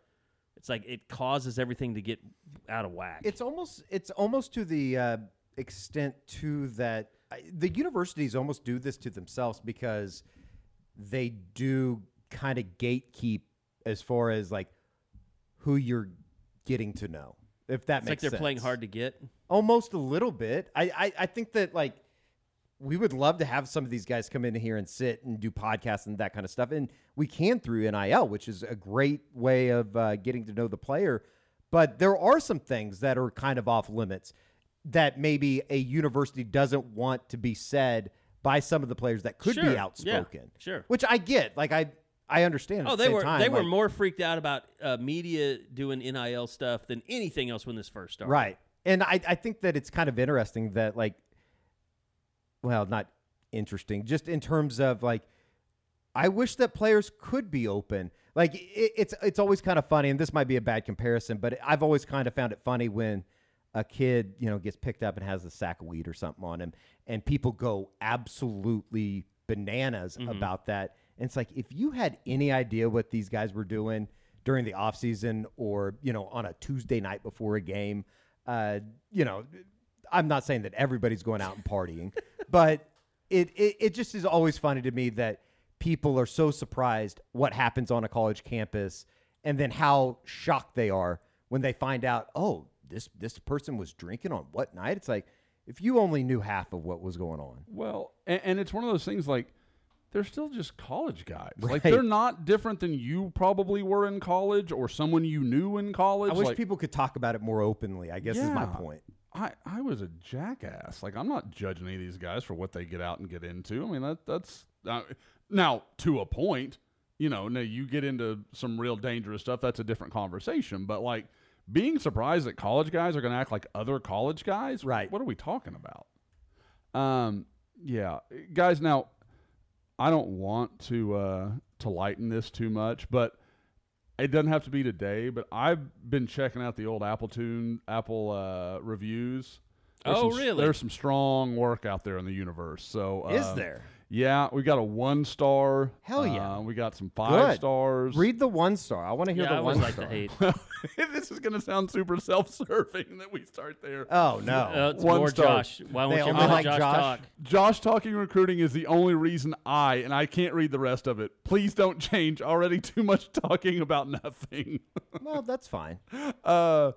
It's like it causes everything to get out of whack. It's almost it's almost to the uh, extent to that I, the universities almost do this to themselves because they do kind of gatekeep as far as like who you're getting to know. If that makes sense, like they're sense. playing hard to get. almost a little bit. I, I I think that like we would love to have some of these guys come in here and sit and do podcasts and that kind of stuff, and we can through NIL, which is a great way of uh, getting to know the player. But there are some things that are kind of off limits that maybe a university doesn't want to be said by some of the players that could Sure, be yeah, outspoken. sure. which I get. Like I I understand. at Oh, the they were time, they were more freaked out about uh, media doing NIL stuff than anything else when this first started. Right. And I, I think that it's kind of interesting that like well, not interesting, just in terms of like I wish that players could be open. Like it, it's it's always kind of funny, and this might be a bad comparison, but I've always kind of found it funny when a kid, you know, gets picked up and has a sack of weed or something on him, and people go absolutely bananas about that. And it's like if you had any idea what these guys were doing during the off season or you know on a Tuesday night before a game, uh, you know, I'm not saying that everybody's going out and partying, but it, it it just is always funny to me that people are so surprised what happens on a college campus and then how shocked they are when they find out, oh, this this person was drinking on what night? It's like if you only knew half of what was going on. Well, and, and it's one of those things like they're still just college guys. Like they're not different than you probably were in college or someone you knew in college. I wish like, people could talk about it more openly, I guess is my point. I, I was a jackass. Like I'm not judging any of these guys for what they get out and get into. I mean that that's uh, now to a point. You know, now you get into some real dangerous stuff. That's a different conversation. But like being surprised that college guys are going to act like other college guys, Right. What are we talking about? Um, yeah, guys. Now, I don't want to uh, to lighten this too much, but it doesn't have to be today. But I've been checking out the old Apple Tune Apple uh, reviews. There's Oh, some- really? There's some strong work out there in the universe. So Is uh, there? Yeah, we got a one star. Hell yeah. Uh, we got some five Good. stars. Read the one star. I want to hear Yeah, the I one always like star. to hate. this is going to sound super self-serving that we start there. Oh no. Uh, it's One more star. Josh. Why They won't you only let like Josh, Josh? talk? Josh talking recruiting is the only reason I, and I can't read the rest of it. Please don't change. Already too much talking about nothing. well, that's fine. uh,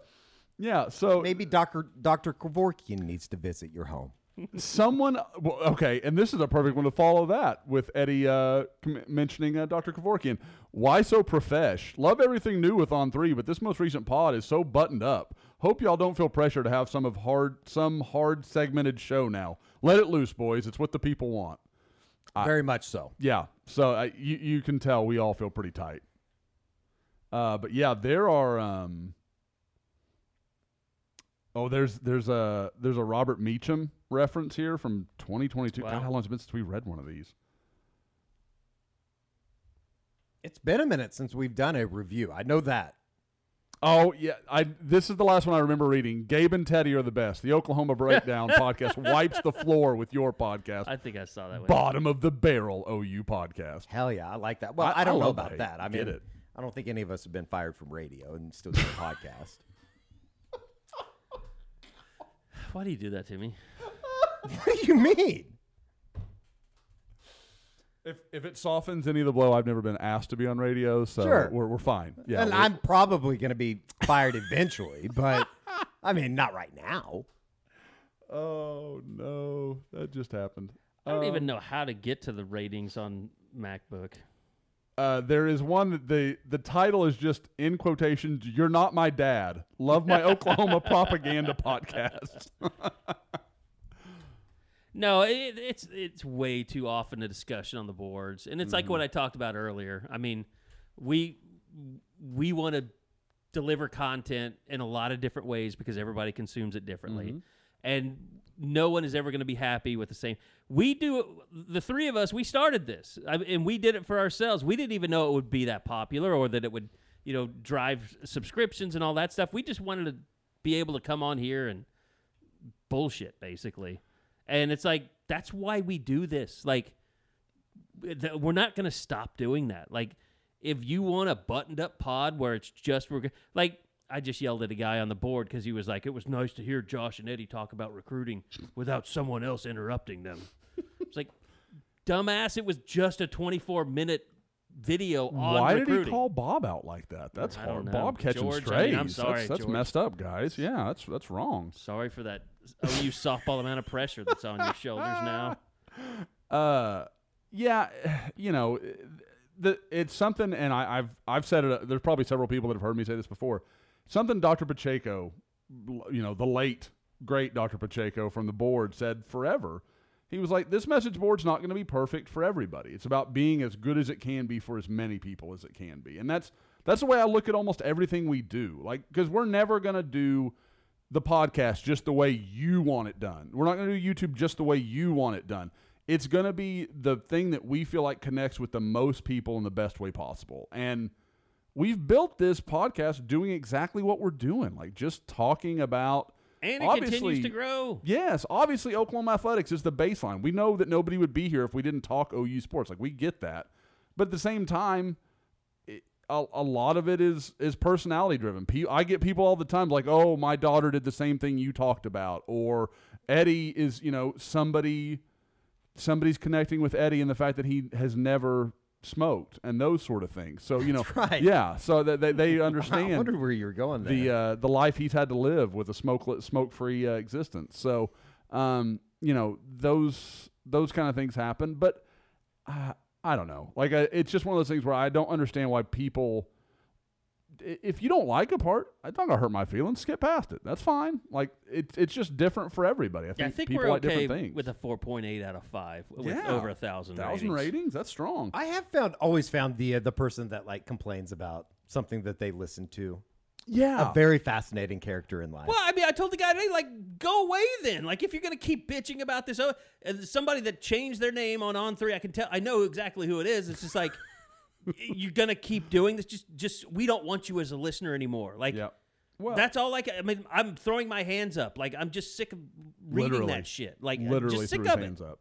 yeah. So Maybe Dr. Dr. Kevorkian needs to visit your home. Someone, well, okay, and this is a perfect one to follow that with Eddie uh, com- mentioning uh, Dr. Kevorkian. Why so profesh? Love everything new with On Three, but this most recent pod is so buttoned up. Hope y'all don't feel pressure to have some of hard, some hard segmented show now. Let it loose, boys. It's what the people want. Very much so. Yeah. So uh, you you can tell we all feel pretty tight. Uh, but yeah, there are. Um, oh, there's there's a there's a Robert Meachem reference here from 2022. Wow. God, how long has it been since we read one of these? It's been a minute since we've done a review. I know that. Oh yeah, I this is the last one I remember reading. Gabe and Teddy are the best. The Oklahoma Breakdown podcast wipes the floor with your podcast. I think I saw that one. Bottom of the barrel OU podcast. Hell yeah, I like that. Well, I- I, don't I know about that. that. I Get mean, it. I don't think any of us have been fired from radio and still do a podcast. Why do you do that to me? What do you mean? If if it softens any of the blow, I've never been asked to be on radio, so Sure. we're we're fine. Yeah, and we're- I'm probably going to be fired eventually, but I mean, not right now. Oh no, that just happened. I don't Um, even know how to get to the ratings on MacBook. Uh, there is one that the the title is just in quotations. You're not my dad. Love my Oklahoma propaganda podcast. No, it, it's it's way too often a discussion on the boards, and it's like Mm-hmm. what I talked about earlier. I mean, we we want to deliver content in a lot of different ways because everybody consumes it differently, Mm-hmm. and no one is ever going to be happy with the same. We do the three of us. We started this, I, and we did it for ourselves. We didn't even know it would be that popular or that it would, you know, drive subscriptions and all that stuff. We just wanted to be able to come on here and bullshit basically and it's like that's why we do this. Like th- we're not going to stop doing that. Like if you want a buttoned up pod where it's just we're like i just yelled at a guy on the board because he was like it was nice to hear josh and eddie talk about recruiting without someone else interrupting them. It's like dumbass it was just a 24 minute video on Why recruiting. did he call Bob out like that? That's I hard. Bob catching George, I mean, I'm sorry, that's that's messed up, guys. Yeah, that's that's wrong. sorry for that OU softball amount of pressure that's on your shoulders now Uh, yeah, you know, the it's something, and I, I've I've said it. There's probably several people that have heard me say this before. Something Dr. Pacheco, you know, the late great Dr. Pacheco from the board said forever. He was like, "This message board's not going to be perfect for everybody. It's about being as good as it can be for as many people as it can be." And that's that's the way I look at almost everything we do. Like, because we're never going to do the podcast just the way you want it done. We're not going to do YouTube just the way you want it done. It's going to be the thing that we feel like connects with the most people in the best way possible. And we've built this podcast doing exactly what we're doing, like just talking about. And it obviously- continues to grow Yes, obviously Oklahoma athletics is the baseline. We know that nobody would be here if we didn't talk OU sports. Like we get that, but at the same time, it, a, a lot of it is is personality driven. I get people all the time like, "Oh, my daughter did the same thing you talked about," or Eddie is you know somebody somebody's connecting with Eddie in the fact that he has never smoked and those sort of things. So you know, right. yeah, so that they, they I wonder where you're going there. the uh, the life he's had to live with a smoke smoke free uh, existence. So, um, you know those those kind of things happen, but uh, I don't know. Like I, it's just one of those things where I don't understand why people. I- If you don't like a part, it's not gonna hurt my feelings. Skip past it. That's fine. Like it's it's just different for everybody. I think, Yeah, I think people we're like okay different things. with a 4.8 out of 5 with Yeah. over a thousand thousand ratings. ratings. That's strong. I have found always found the uh, the person that like complains about something that they listen to yeah, a very fascinating character in life. Well, I mean, I told the guy today, like, go away then. Like, if you're gonna keep bitching about this, oh, uh, somebody that changed their name on On Three, I can tell, I know exactly who it is. It's just like you're gonna keep doing this. Just, just we don't want you as a listener anymore. Like, yeah. Well, that's all. Like, I mean, I'm throwing my hands up. Like, I'm just sick of reading Literally. that shit. Like, I'm literally just sick of it. hands up.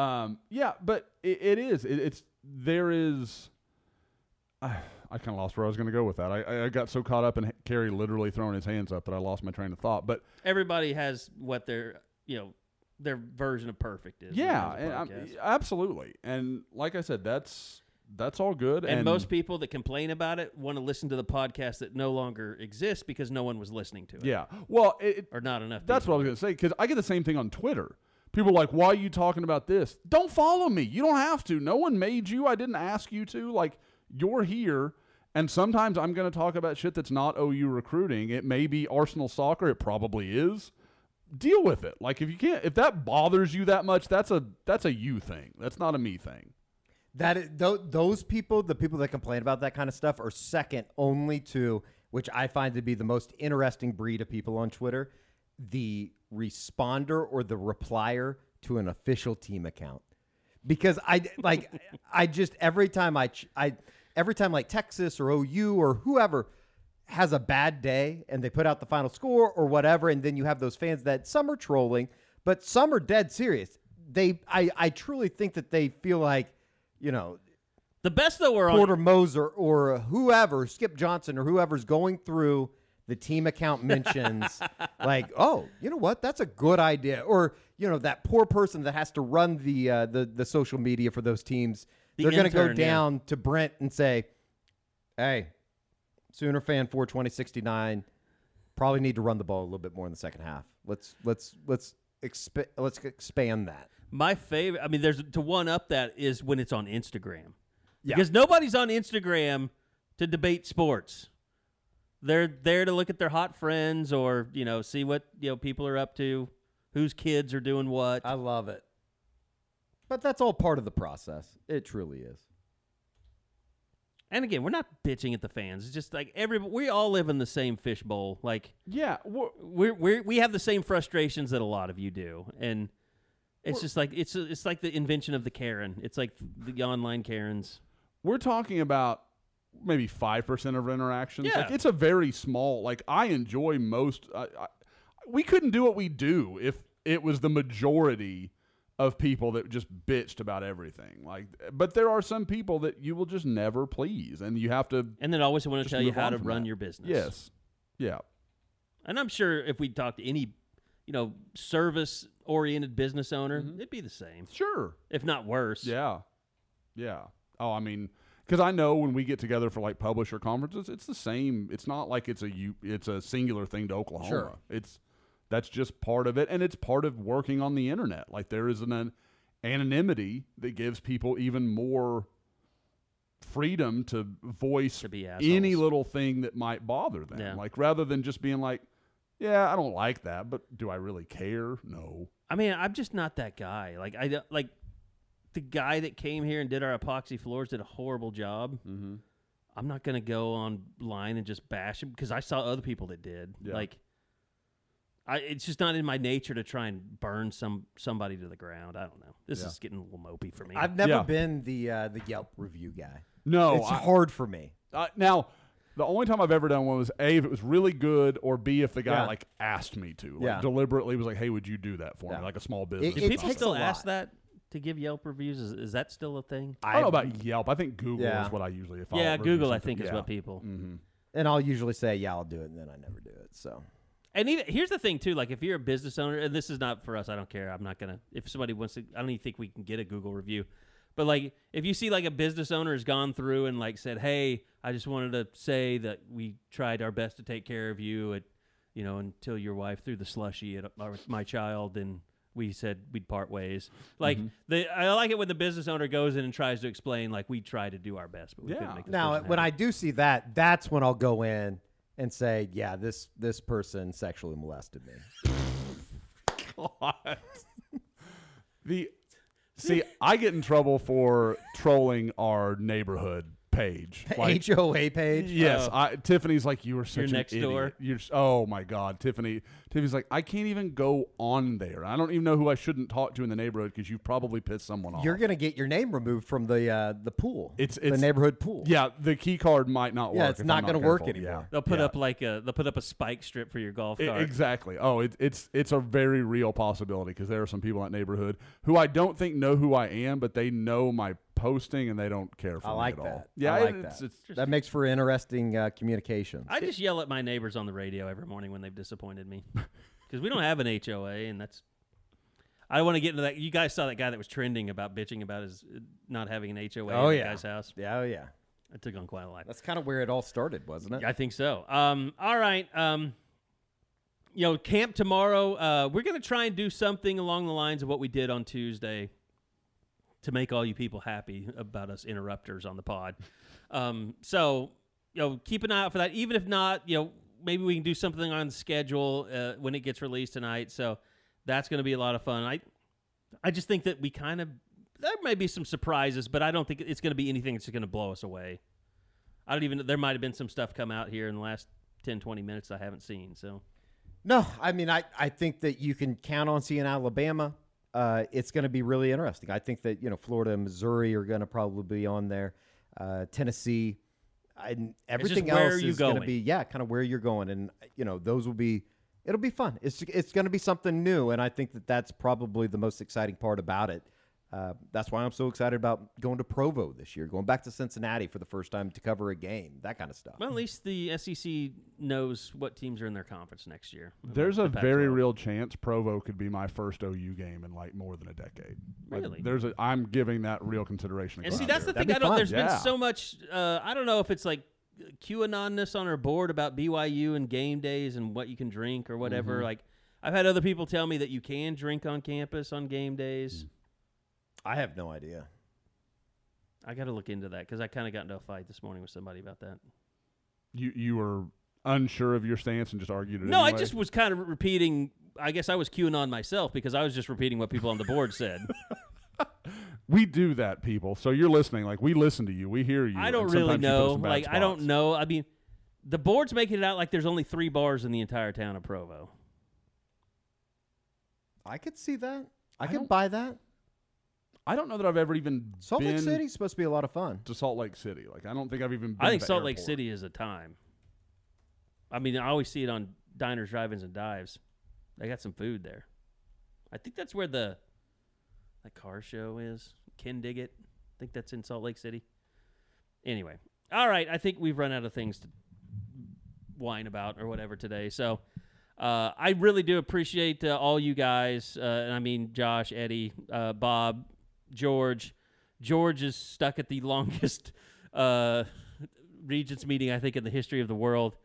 Um, yeah, but it, it is. It, it's there is. I, I kind of lost where I was going to go with that. I, I- I got so caught up in Carey literally throwing his hands up that I lost my train of thought. But Everybody has what their, you know, their version of perfect is. yeah, and absolutely. And like I said, that's that's all good. And, most people that complain about it want to listen to the podcast that no longer exists because no one was listening to it. yeah. Well, it, it- Or not enough. That's people. what I was going to say because I get the same thing on Twitter. People are like, "Why are you talking about this?" Don't follow me. You don't have to. No one made you. I didn't ask you to. Like, you're here, and sometimes I'm going to talk about shit that's not OU recruiting. It may be Arsenal soccer. It probably is. Deal with it. Like, if you can't, if that bothers you that much, that's a that's a you thing. That's not a me thing. That is, th- those people, the people that complain about that kind of stuff, are second only to which I find to be the most interesting breed of people on Twitter: the responder or the replier to an official team account. Because I like, I just every time I, ch- I every time like Texas or OU or whoever has a bad day and they put out the final score or whatever, and then you have those fans that some are trolling, but some are dead serious. They, I, I truly think that they feel like, you know, The best though were Porter on. Moser or whoever, Skip Johnson or whoever's going through the team account mentions like, oh, you know what? That's a good idea. Or you know that poor person that has to run the uh, the the social media for those teams. The they're going to go intern, yeah. down to Brent and say, hey, Sooner fan 42069 probably need to run the ball a little bit more in the second half. Let's let's let's exp- let's expand that. My favorite. I mean, there's to one up that is when it's on Instagram. Yeah. Because nobody's on Instagram to debate sports. They're there to look at their hot friends or you know see what you know people are up to, whose kids are doing what. I love it. But that's all part of the process. It truly is. And again, we're not bitching at the fans. It's just like every we all live in the same fishbowl. Like Yeah, we're, we're, we're we have the same frustrations that a lot of you do, and it's just like it's it's like the invention of the Karen. It's like the online Karens. we're talking about maybe 5% of interactions. Yeah. Like, it's a very small, like, I enjoy most. I I, we couldn't do what we do if it was the majority of people that just bitched about everything. Like, but there are some people that you will just never please, and you have to. And then always want to tell you how to run that. your business. Yes. Yeah. And I'm sure if we talked to any, you know, service oriented business owner, it'd be the same, Sure. if not worse. Mm-hmm. Yeah. Yeah. Oh, I mean, because I know when we get together for like publisher conferences, it's the same. It's not like it's a you. it's a singular thing to Oklahoma. Sure. It's that's just part of it, and it's part of working on the internet. Like there is an, an anonymity that gives people even more freedom to voice To any little thing that might bother them. Yeah. Like rather than just being like, "Yeah, I don't like that," but do I really care? No. I mean, I'm just not that guy. Like I like the guy that came here and did our epoxy floors did a horrible job. Mm-hmm. I'm not gonna go online and just bash him because I saw other people that did. Yeah. Like, I it's just not in my nature to try and burn some somebody to the ground. I don't know. This Yeah. is getting a little mopey for me. I've never Yeah. been the uh, the Yelp review guy. No. it's I- hard for me. Uh, now, the only time I've ever done one was a if it was really good, or b if the guy Yeah. like asked me to, like Yeah. deliberately was like, "Hey, would you do that for Yeah. me?" Like a small business. Do it people takes still a ask lot. that to give Yelp reviews? Is, is that still a thing? I don't know about Yelp. I think Google Yeah. is what I usually if I yeah, review Google I something. think is Yeah. what people. Mhm. and I'll usually say, yeah, I'll do it, and then I never do it. So And even here's the thing too, like if you're a business owner, and this is not for us, I don't care. I'm not gonna. If somebody wants to, I don't even think we can get a Google review. But like, if you see like a business owner has gone through and like said, "Hey, I just wanted to say that we tried our best to take care of you at, you know, until your wife threw the slushy at uh, our, my child, and we said we'd part ways." Like, mm-hmm. the I like it when the business owner goes in and tries to explain, like, we tried to do our best, but we Yeah. couldn't make this now, person when I do see that, that's when I'll go in and say, yeah, this this person sexually molested me. God. the see, I get in trouble for trolling our neighborhood page. Like, HOA page. Yes, Oh. I, Tiffany's like you were such an next idiot. door? You're s- oh my god, Tiffany. Tiffany's like I can't even go on there. I don't even know who I shouldn't talk to in the neighborhood because you've probably pissed someone off. You're gonna get your name removed from the uh, the pool. It's- the it's- neighborhood pool. yeah, the key card might not work. Yeah, it's if not I'm gonna work careful. anymore. Yeah. they'll put Yeah. up like a they'll put up a spike strip for your golf I- cart. exactly. Oh, it, it's it's a very real possibility because there are some people in that neighborhood who I don't think know who I am, but they know my posting and they don't care for I me like at all. that. Yeah, I like it's, that. It's, that makes for interesting uh, communications. I just yell at my neighbors on the radio every morning when they've disappointed me because we don't have an HOA, and that's. I don't want to get into that. You guys saw that guy that was trending about bitching about his uh, not having an HOA Oh, in yeah. the guy's house. yeah, oh yeah. It took on quite a lot. That's kind of where it all started, wasn't it? I think so. Um, all right. Um, you know, camp tomorrow. Uh, we're going to try and do something along the lines of what we did on Tuesday to make all you people happy about us interrupters on the pod. Um, so, you know, keep an eye out for that. Even if not, you know, maybe we can do something on the schedule uh, when it gets released tonight. So that's going to be a lot of fun. I, I just think that we kind of there may be some surprises, but I don't think it's going to be anything that's going to blow us away. I don't even. There might have been some stuff come out here in the last 10, 20 minutes I haven't seen. So No, I mean, I, I think that you can count on seeing Alabama. Uh, it's going to be really interesting. I think that you know Florida and Missouri are going to probably be on there. Uh, Tennessee, and everything else is going to be yeah, kind of where you're going, and you know those will be. It'll be fun. It's it's going to be something new, and I think that that's probably the most exciting part about it. Uh, that's why I'm so excited about going to Provo this year, going back to Cincinnati for the first time to cover a game, that kind of stuff. Well, at least the SEC knows what teams are in their conference next year. There's The a very Pac-12. real chance Provo could be my first OU game in like more than a decade. Like, Really? there's a. I'm giving that real consideration. And see, across that's the thing. That'd I don't. fun. There's Yeah. been so much. Uh, I don't know if it's like QAnonness on our board about BYU and game days and what you can drink or whatever. Mm-hmm. Like, I've had other people tell me that you can drink on campus on game days. I have no idea. I got to look into that because I kind of got into a fight this morning with somebody about that. You you were unsure of your stance and just argued it. No, I just was kind of repeating. I guess I was QAnon myself because I was just repeating what people on the board said. We do that, people. So you're listening. Like we listen to you. We hear you. I don't really sometimes you put us know. in bad Like I don't know. I mean, the board's making it out like there's only three bars in the entire town of Provo. I could see that. I, I could buy that. I don't know that I've ever even Salt been Lake City's supposed to be a lot of fun. to Salt Lake City. Like I don't think I've even. Been I think to the Salt Lake airport. City is a time. I mean, I always see it on diners, drive-ins, and dives. They got some food there. I think that's where the that car show is. Ken Diggett. I think that's in Salt Lake City. Anyway, all right. I think we've run out of things to whine about or whatever today. So uh, I really do appreciate uh, all you guys. Uh, and I mean, Josh, Eddie, uh, Bob, George. George is stuck at the longest uh, Regents meeting, I think, in the history of the world.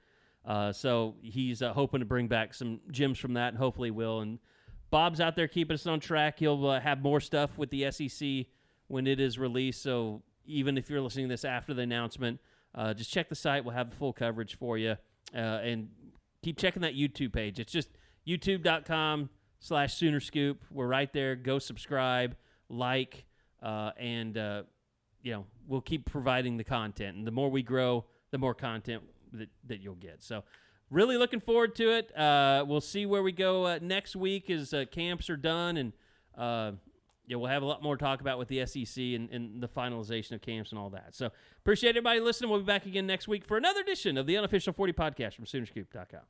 Uh, so he's uh, hoping to bring back some gems from that, and hopefully will. And Bob's out there keeping us on track. He'll uh, have more stuff with the SEC when it is released. So even if you're listening to this after the announcement, uh, just check the site. We'll have the full coverage for you. Uh, and keep checking that YouTube page. It's just youtube.com slash Sooner Scoop. We're right there. Go subscribe, like, uh, and, uh, you know, we'll keep providing the content. And the more we grow, the more content that, that you'll get. So, really looking forward to it. Uh, we'll see where we go uh, next week as uh, camps are done. And, uh, yeah, we'll have a lot more to talk about with the SEC and, and the finalization of camps and all that. So, appreciate everybody listening. We'll be back again next week for another edition of the unofficial 40 podcast from Soonerscoop.com.